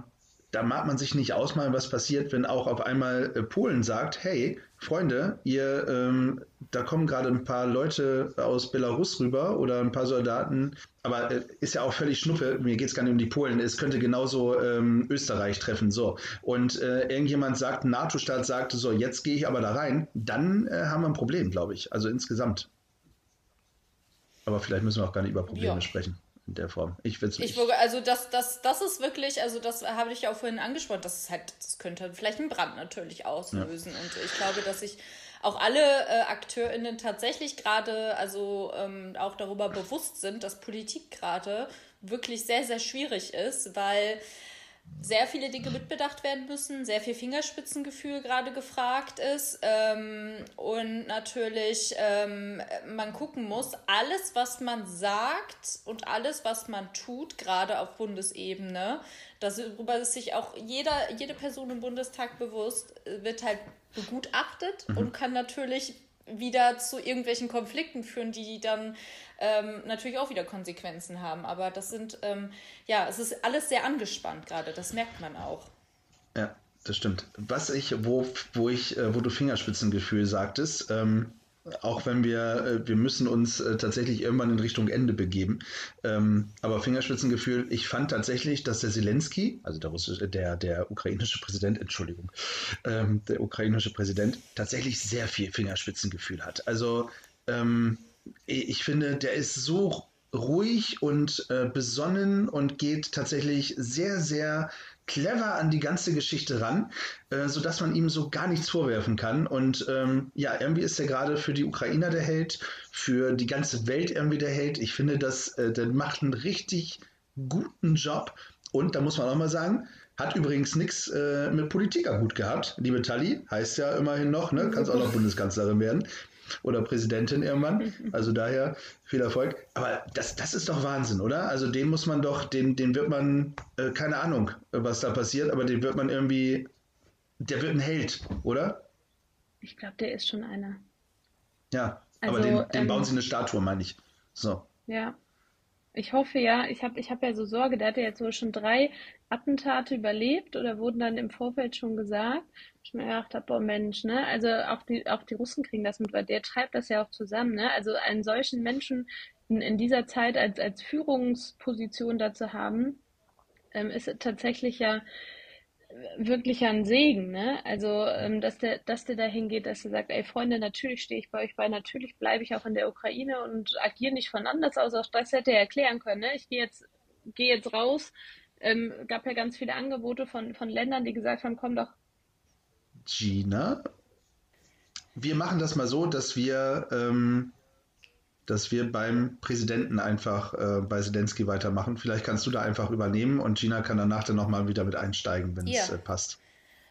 da mag man sich nicht ausmalen, was passiert, wenn auch auf einmal äh, Polen sagt, hey, Freunde, ihr, ähm, da kommen gerade ein paar Leute aus Belarus rüber oder ein paar Soldaten, aber äh, ist ja auch völlig Schnuppe, mir geht es gar nicht um die Polen, es könnte genauso ähm, Österreich treffen, so. Und äh, irgendjemand sagt, NATO-Staat sagt, so, jetzt gehe ich aber da rein, dann äh, haben wir ein Problem, glaube ich, also insgesamt. Aber vielleicht müssen wir auch gar nicht über Probleme ja. sprechen in der Form. Ich Ich würde, also das, das, das ist wirklich, also das habe ich ja auch vorhin angesprochen, das ist halt, das könnte vielleicht einen Brand natürlich auslösen. Ja. Und ich glaube, dass sich auch alle äh, AkteurInnen tatsächlich gerade, also ähm, auch darüber bewusst sind, dass Politik gerade wirklich sehr, sehr schwierig ist, weil sehr viele Dinge mitbedacht werden müssen, sehr viel Fingerspitzengefühl gerade gefragt ist ähm, und natürlich ähm, man gucken muss, alles, was man sagt und alles, was man tut, gerade auf Bundesebene, darüber ist sich auch jeder, jede Person im Bundestag bewusst, wird halt begutachtet mhm. und kann natürlich wieder zu irgendwelchen Konflikten führen, die dann ähm, natürlich auch wieder Konsequenzen haben. Aber das sind, ähm, ja, es ist alles sehr angespannt gerade, das merkt man auch. Ja, das stimmt. Was ich, wo, wo ich, äh, wo du Fingerspitzengefühl sagtest, ähm, auch wenn wir, äh, wir müssen uns äh, tatsächlich irgendwann in Richtung Ende begeben. Ähm, aber Fingerspitzengefühl, ich fand tatsächlich, dass der Zelensky, also der russische, der, der ukrainische Präsident, Entschuldigung, ähm, der ukrainische Präsident tatsächlich sehr viel Fingerspitzengefühl hat. Also ähm, ich finde, der ist so ruhig und äh, besonnen und geht tatsächlich sehr, sehr clever an die ganze Geschichte ran, äh, sodass man ihm so gar nichts vorwerfen kann. Und ähm, ja, irgendwie ist er gerade für die Ukrainer der Held, für die ganze Welt irgendwie der Held. Ich finde, dass äh, der macht einen richtig guten Job. Und da muss man auch mal sagen, hat übrigens nichts äh, mit Politiker gut gehabt. Liebe Tali, heißt ja immerhin noch, ne? Kannst auch noch Bundeskanzlerin werden oder Präsidentin irgendwann. Also daher viel Erfolg. Aber das, das ist doch Wahnsinn, oder? Also den muss man doch, den, den wird man, äh, keine Ahnung, was da passiert, aber den wird man irgendwie, der wird ein Held, oder? Ich glaube, der ist schon einer. Ja, also, aber den, den ähm, bauen sie eine Statue, meine ich. So. Ja. Ich hoffe ja, ich habe ich hab ja so Sorge, der hat ja jetzt wohl schon drei Attentate überlebt oder wurden dann im Vorfeld schon gesagt. Ich mir gedacht habe, boah Mensch, ne? Also auch die, auch die Russen kriegen das mit, weil der treibt das ja auch zusammen, ne? Also einen solchen Menschen in, in dieser Zeit als, als Führungsposition da zu haben, ähm, ist tatsächlich ja wirklich ein Segen, ne? Also, ähm, dass der, dass der dahin geht, dass er sagt, ey Freunde, natürlich stehe ich bei euch bei, natürlich bleibe ich auch in der Ukraine und agiere nicht von anders aus. Auch das hätte er erklären können, ne? Ich gehe jetzt, gehe jetzt raus. Ähm, gab ja ganz viele Angebote von, von Ländern, die gesagt haben, komm doch. Gina, wir machen das mal so, dass wir ähm, dass wir beim Präsidenten einfach äh, bei Zelensky weitermachen. Vielleicht kannst du da einfach übernehmen und Gina kann danach dann nochmal wieder mit einsteigen, wenn es ja. äh, passt.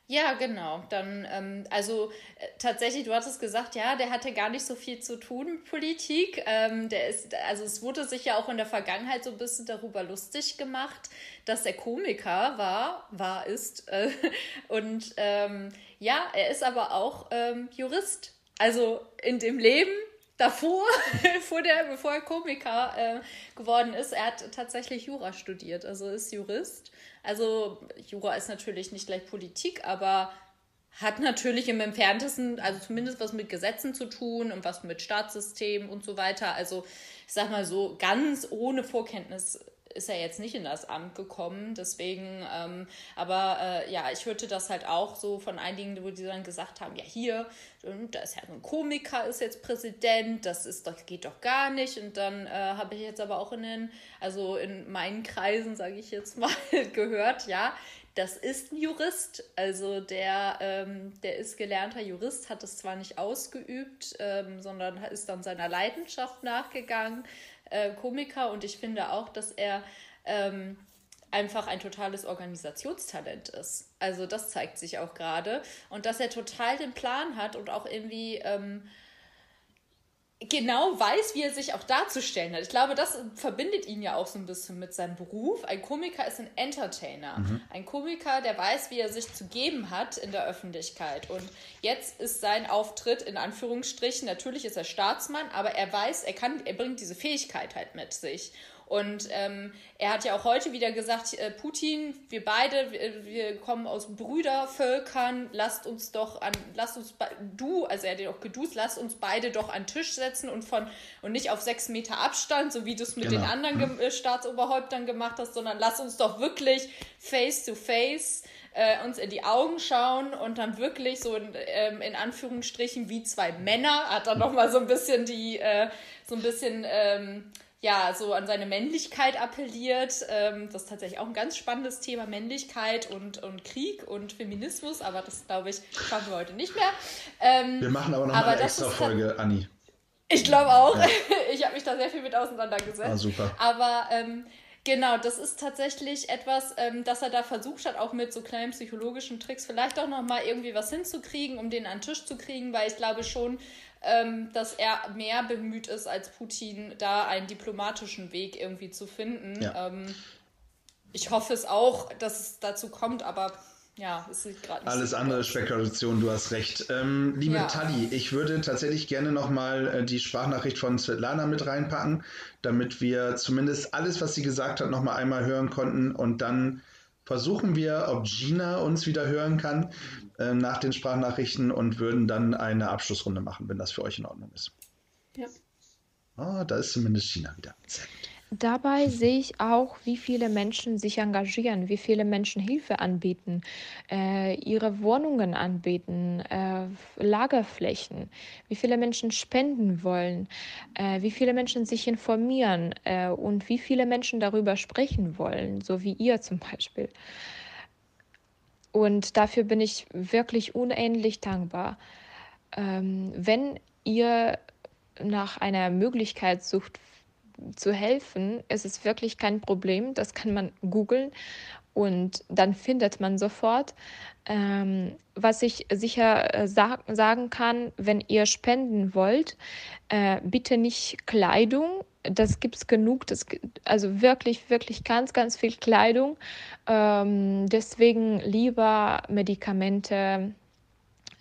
Ja, genau. Dann, ähm, also äh, tatsächlich, du hattest gesagt, ja, der hatte gar nicht so viel zu tun mit Politik. Ähm, der ist, also es wurde sich ja auch in der Vergangenheit so ein bisschen darüber lustig gemacht, dass er Komiker war, war, ist. Äh, und ähm, ja, er ist aber auch ähm, Jurist. Also in dem Leben davor, vor der, bevor er Komiker äh, geworden ist, er hat tatsächlich Jura studiert, also ist Jurist. Also Jura ist natürlich nicht gleich Politik, aber hat natürlich im entferntesten, also zumindest was mit Gesetzen zu tun und was mit Staatssystem und so weiter. Also ich sag mal so, ganz ohne Vorkenntnis ist er jetzt nicht in das Amt gekommen. Deswegen, ähm, aber äh, ja, ich hörte das halt auch so von einigen, wo die dann gesagt haben, ja hier, da ist ja so ein Komiker, ist jetzt Präsident, das ist das geht doch gar nicht. Und dann äh, habe ich jetzt aber auch in den, also in meinen Kreisen, sage ich jetzt mal, gehört, ja, das ist ein Jurist. Also der, ähm, der ist gelernter Jurist, hat es zwar nicht ausgeübt, ähm, sondern ist dann seiner Leidenschaft nachgegangen äh, Komiker und ich finde auch, dass er ähm, einfach ein totales Organisationstalent ist. Also das zeigt sich auch gerade und dass er total den Plan hat und auch irgendwie ähm, genau weiß, wie er sich auch darzustellen hat. Ich glaube, das verbindet ihn ja auch so ein bisschen mit seinem Beruf. Ein Komiker ist ein Entertainer. Mhm. Ein Komiker, der weiß, wie er sich zu geben hat in der Öffentlichkeit. Und jetzt ist sein Auftritt in Anführungsstrichen, natürlich ist er Staatsmann, aber er weiß, er kann, er bringt diese Fähigkeit halt mit sich. Und ähm, er hat ja auch heute wieder gesagt, äh, Putin, wir beide, wir, wir, kommen aus Brüdervölkern, lasst uns doch an, lasst uns, du, also er hat ja auch geduzt, lasst uns beide doch an den Tisch setzen und von, und nicht auf sechs Meter Abstand, so wie du es mit genau. den anderen hm. Ge Staatsoberhäuptern gemacht hast, sondern lass uns doch wirklich face to face äh, uns in die Augen schauen und dann wirklich so in, ähm, in Anführungsstrichen wie zwei Männer, hat dann nochmal so ein bisschen die, äh, so ein bisschen, ähm, ja, so an seine Männlichkeit appelliert. Ähm, das ist tatsächlich auch ein ganz spannendes Thema, Männlichkeit und, und Krieg und Feminismus, aber das, glaube ich, schaffen wir heute nicht mehr. Ähm, wir machen aber noch aber eine extra Folge, Anni. Ich glaube auch. Ja. Ich habe mich da sehr viel mit auseinandergesetzt. Ah, super. Aber ähm, Genau, das ist tatsächlich etwas, ähm, dass er da versucht hat, auch mit so kleinen psychologischen Tricks vielleicht auch nochmal irgendwie was hinzukriegen, um den an den Tisch zu kriegen, weil ich glaube schon, ähm, dass er mehr bemüht ist als Putin, da einen diplomatischen Weg irgendwie zu finden. Ja. Ähm, ich hoffe es auch, dass es dazu kommt, aber ja, es sieht gerade Alles so andere aus. Spekulation, du hast recht. Ähm, liebe ja. Tali, ich würde tatsächlich gerne nochmal äh, die Sprachnachricht von Svetlana mit reinpacken, damit wir zumindest alles, was sie gesagt hat, nochmal einmal hören konnten und dann versuchen wir, ob Gina uns wieder hören kann äh, nach den Sprachnachrichten und würden dann eine Abschlussrunde machen, wenn das für euch in Ordnung ist. Ja. Ah, da ist zumindest Gina wieder. Sehr gut. Dabei sehe ich auch, wie viele Menschen sich engagieren, wie viele Menschen Hilfe anbieten, äh, ihre Wohnungen anbieten, äh, Lagerflächen, wie viele Menschen spenden wollen, äh, wie viele Menschen sich informieren äh, und wie viele Menschen darüber sprechen wollen, so wie ihr zum Beispiel. Und dafür bin ich wirklich unendlich dankbar. Ähm, wenn ihr nach einer Möglichkeit sucht, zu helfen, ist es wirklich kein Problem. Das kann man googeln und dann findet man sofort. Ähm, was ich sicher äh, sag, sagen kann, wenn ihr spenden wollt, äh, bitte nicht Kleidung. Das gibt es genug, das, also wirklich, wirklich ganz, ganz viel Kleidung. Ähm, deswegen lieber Medikamente,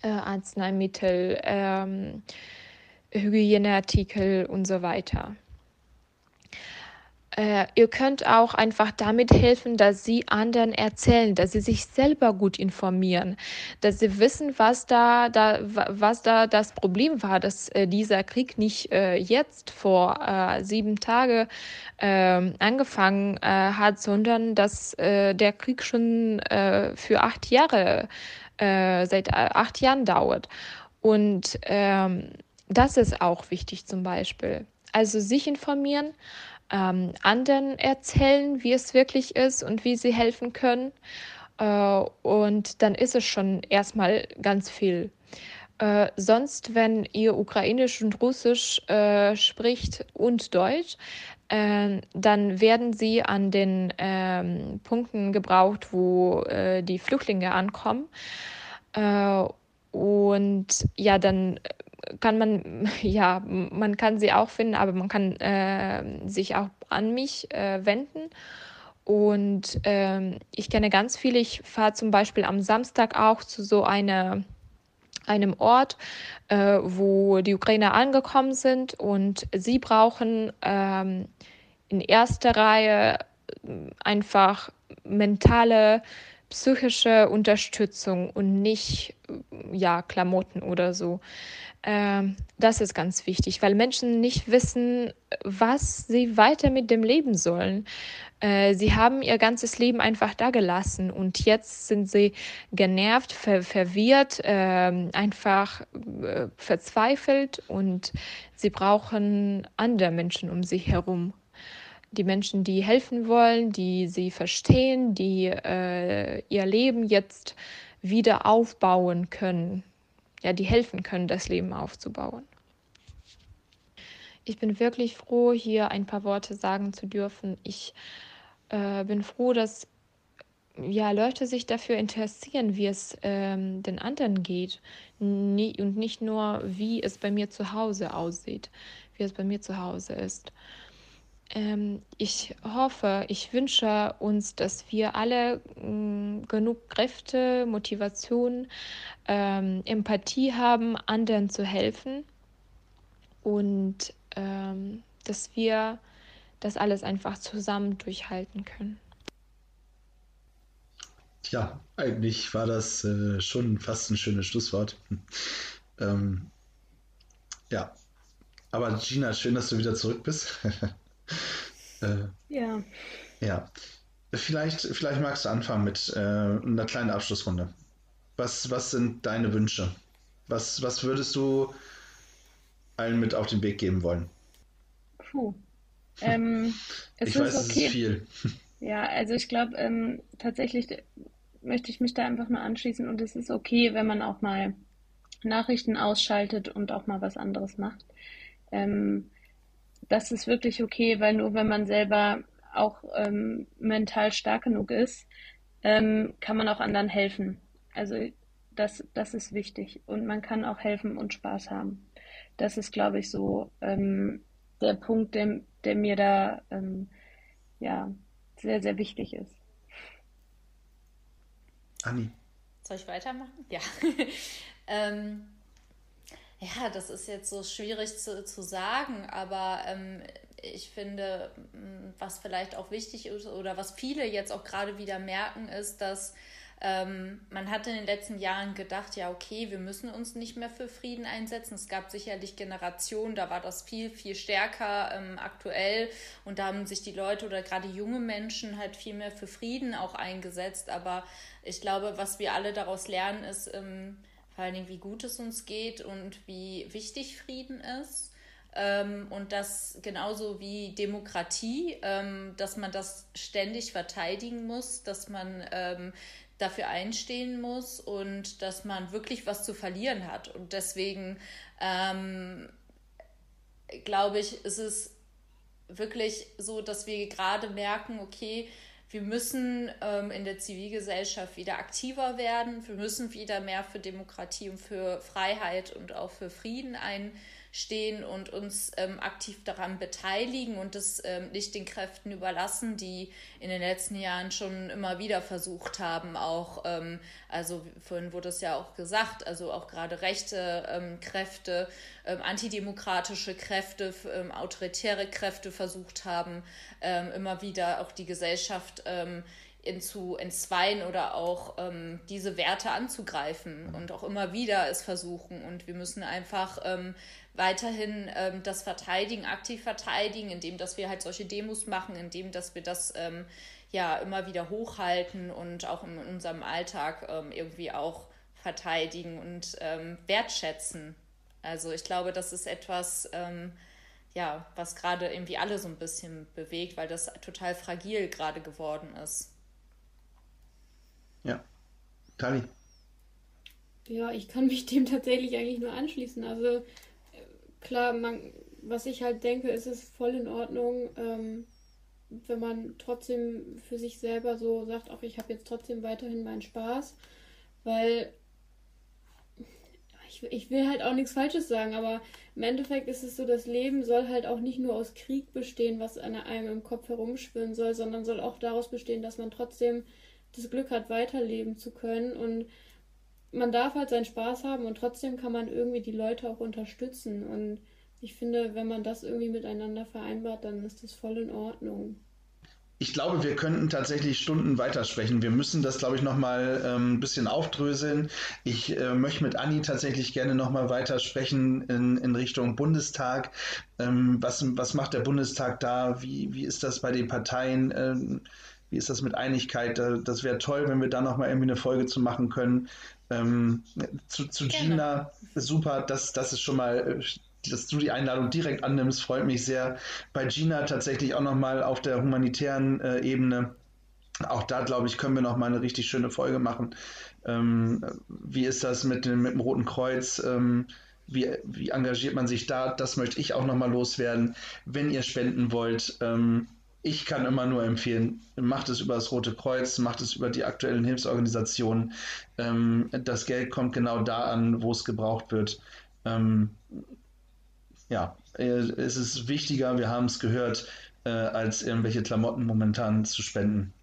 äh, Arzneimittel, ähm, Hygieneartikel und so weiter. Äh, ihr könnt auch einfach damit helfen, dass sie anderen erzählen, dass sie sich selber gut informieren, dass sie wissen, was da, da, was da das Problem war, dass äh, dieser Krieg nicht äh, jetzt vor äh, sieben Tagen ähm, angefangen äh, hat, sondern dass äh, der Krieg schon für acht Jahre, seit acht Jahren dauert. Und ähm, das ist auch wichtig zum Beispiel. Also sich informieren ähm, anderen erzählen, wie es wirklich ist und wie sie helfen können. Äh, und dann ist es schon erstmal ganz viel. Äh, sonst, wenn ihr Ukrainisch und Russisch äh, spricht und Deutsch, äh, dann werden sie an den ähm, Punkten gebraucht, wo äh, die Flüchtlinge ankommen. Äh, und ja, dann kann man, ja, man kann sie auch finden, aber man kann äh, sich auch an mich äh, wenden. Und ähm, ich kenne ganz viele. Ich fahre zum Beispiel am Samstag auch zu so einer einem Ort, äh, wo die Ukrainer angekommen sind und sie brauchen ähm, in erster Reihe äh, einfach mentale, psychische Unterstützung und nicht ja Klamotten oder so. Ähm, das ist ganz wichtig, weil Menschen nicht wissen, was sie weiter mit dem Leben sollen. Äh, sie haben ihr ganzes Leben einfach da gelassen und jetzt sind sie genervt, ver verwirrt, äh, einfach äh, verzweifelt und sie brauchen andere Menschen um sich herum. Die Menschen, die helfen wollen, die sie verstehen, die äh, ihr Leben jetzt wieder aufbauen können ja, die helfen können, das Leben aufzubauen. Ich bin wirklich froh, hier ein paar Worte sagen zu dürfen. Ich äh, bin froh, dass ja, Leute sich dafür interessieren, wie es ähm, den anderen geht Nie, und nicht nur, wie es bei mir zu Hause aussieht, wie es bei mir zu Hause ist. Ähm, ich hoffe, ich wünsche uns, dass wir alle mh, mm, genug Kräfte, Motivation, ähm, Empathie haben, anderen zu helfen und ähm, dass wir das alles einfach zusammen durchhalten können. Ja, eigentlich war das äh, schon fast ein schönes Schlusswort. ähm, ja, aber Gina, schön, dass du wieder zurück bist. äh, ja. Ja. Vielleicht, vielleicht magst du anfangen mit äh, einer kleinen Abschlussrunde. Was, was sind deine Wünsche? Was, was würdest du allen mit auf den Weg geben wollen? Puh. Ähm, ich weiß, okay. es ist viel. Ja, also ich glaube, ähm, tatsächlich möchte ich mich da einfach mal anschließen und es ist okay, wenn man auch mal Nachrichten ausschaltet und auch mal was anderes macht. Ähm, das ist wirklich okay, weil nur wenn man selber auch ähm, mental stark genug ist, ähm, kann man auch anderen helfen. Also das, das ist wichtig. Und man kann auch helfen und Spaß haben. Das ist, glaube ich, so ähm, der Punkt, der, der mir da ähm, ja, sehr, sehr wichtig ist. Anni. Soll ich weitermachen? Ja. ja, das ist jetzt so schwierig zu, zu sagen, aber ähm, ich finde, was vielleicht auch wichtig ist oder was viele jetzt auch gerade wieder merken, ist, dass ähm, man hat in den letzten Jahren gedacht, ja, okay, wir müssen uns nicht mehr für Frieden einsetzen. Es gab sicherlich Generationen, da war das viel, viel stärker ähm, aktuell und da haben sich die Leute oder gerade junge Menschen halt viel mehr für Frieden auch eingesetzt. Aber ich glaube, was wir alle daraus lernen, ist ähm, vor allen Dingen, wie gut es uns geht und wie wichtig Frieden ist. Ähm, und das genauso wie Demokratie, ähm, dass man das ständig verteidigen muss, dass man ähm, dafür einstehen muss und dass man wirklich was zu verlieren hat. Und deswegen glaube ich, ist es wirklich so, dass wir gerade merken, okay, wir müssen ähm, in der Zivilgesellschaft wieder aktiver werden. Wir müssen wieder mehr für Demokratie und für Freiheit und auch für Frieden einstehen stehen und uns ähm, aktiv daran beteiligen und es ähm, nicht den Kräften überlassen, die in den letzten Jahren schon immer wieder versucht haben, auch, ähm, also vorhin wurde es ja auch gesagt, also auch gerade rechte ähm, Kräfte, ähm, antidemokratische Kräfte, ähm, autoritäre Kräfte versucht haben, immer wieder auch die Gesellschaft in zu entzweien oder auch ähm, diese Werte anzugreifen und auch immer wieder es versuchen. Und wir müssen einfach ähm, weiterhin ähm, das verteidigen, aktiv verteidigen, indem dass wir halt solche Demos machen, indem dass wir das ähm, ja immer wieder hochhalten und auch in unserem Alltag ähm, irgendwie auch verteidigen und ähm, wertschätzen. Also ich glaube, das ist etwas, ähm, ja, was gerade irgendwie alle so ein bisschen bewegt, weil das total fragil gerade geworden ist. Ja. Tali. Ja, ich kann mich dem tatsächlich eigentlich nur anschließen. Also klar, man, was ich halt denke, ist es voll in Ordnung, ähm, wenn man trotzdem für sich selber so sagt, auch ich habe jetzt trotzdem weiterhin meinen Spaß, weil ich, ich will halt auch nichts Falsches sagen, aber im Endeffekt ist es so, das Leben soll halt auch nicht nur aus Krieg bestehen, was an einem im Kopf herumschwirren soll, sondern soll auch daraus bestehen, dass man trotzdem das Glück hat, weiterleben zu können. Und man darf halt seinen Spaß haben und trotzdem kann man irgendwie die Leute auch unterstützen und ich finde, wenn man das irgendwie miteinander vereinbart, dann ist das voll in Ordnung. Ich glaube, wir könnten tatsächlich Stunden weitersprechen. Wir müssen das, glaube ich, nochmal ähm, ein bisschen aufdröseln. Ich äh, möchte mit Anni tatsächlich gerne nochmal weitersprechen in, in Richtung Bundestag. Ähm, was, was macht der Bundestag da? Wie, wie ist das bei den Parteien? Ähm, wie ist das mit Einigkeit? Das wäre toll, wenn wir da nochmal irgendwie eine Folge zu machen können. Ähm, zu, zu Gina, super, das, das ist schon mal äh, dass du die Einladung direkt annimmst, freut mich sehr. Bei Gina tatsächlich auch nochmal auf der humanitären äh, Ebene. Auch da, glaube ich, können wir noch mal eine richtig schöne Folge machen. Ähm, wie ist das mit dem, mit dem Roten Kreuz? Ähm, wie, wie, engagiert man sich da? Das möchte ich auch noch mal loswerden. Wenn ihr spenden wollt, ähm, ich kann immer nur empfehlen, macht es über das Rote Kreuz, macht es über die aktuellen Hilfsorganisationen. Ähm, das Geld kommt genau da an, wo es gebraucht wird. Ähm, ja, äh, es ist wichtiger, wir haben es gehört, äh, als irgendwelche Klamotten momentan zu spenden.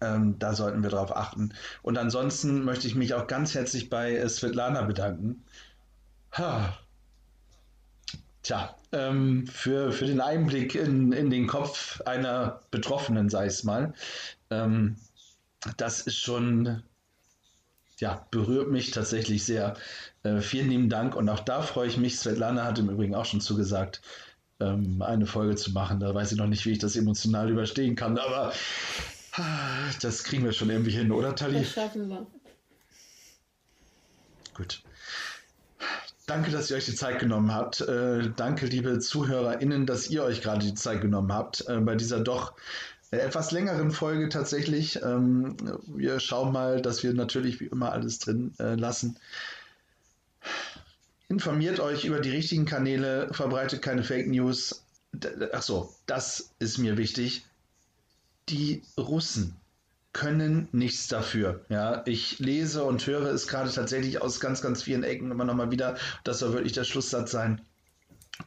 Ähm, da sollten wir darauf achten. Und ansonsten möchte ich mich auch ganz herzlich bei äh, Svetlana bedanken. Ha. Tja, ähm, für, für den Einblick in, in den Kopf einer Betroffenen, sei es mal. Ähm, das ist schon ja, berührt mich tatsächlich sehr. Äh, vielen lieben Dank und auch da freue ich mich. Svetlana hat im Übrigen auch schon zugesagt, ähm, eine Folge zu machen. Da weiß ich noch nicht, wie ich das emotional überstehen kann, aber ah, das kriegen wir schon irgendwie hin, oder Tali? Das schaffen wir. Gut. Danke, dass ihr euch die Zeit genommen habt. Äh, danke, liebe ZuhörerInnen, dass ihr euch gerade die Zeit genommen habt, äh, bei dieser doch etwas längeren Folge tatsächlich. Ähm, wir schauen mal, dass wir natürlich wie immer alles drin äh, lassen. Informiert euch über die richtigen Kanäle, verbreitet keine Fake News. Ach so, das ist mir wichtig. Die Russen können nichts dafür. Ja, ich lese und höre es gerade tatsächlich aus ganz, ganz vielen Ecken immer noch mal wieder. Das soll wirklich der Schlusssatz sein.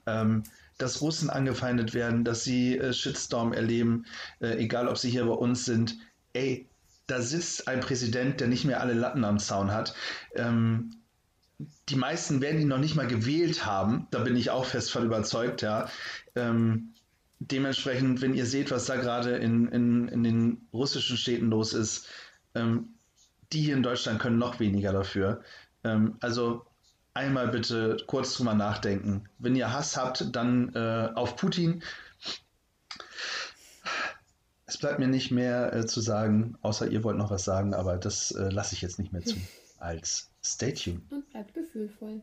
Ähm, dass Russen angefeindet werden, dass sie äh, Shitstorm erleben, äh, egal ob sie hier bei uns sind. Ey, da sitzt ein Präsident, der nicht mehr alle Latten am Zaun hat. Ähm, die meisten werden ihn noch nicht mal gewählt haben, da bin ich auch fest von überzeugt, ja. Ähm, dementsprechend, wenn ihr seht, was da gerade in, in, in den russischen Städten los ist, ähm, die hier in Deutschland können noch weniger dafür. Ähm, also einmal bitte kurz drüber nachdenken. Wenn ihr Hass habt, dann äh, auf Putin. Es bleibt mir nicht mehr äh, zu sagen, außer ihr wollt noch was sagen, aber das äh, lasse ich jetzt nicht mehr zu. Als Stay tuned. Und bleibt gefühlvoll.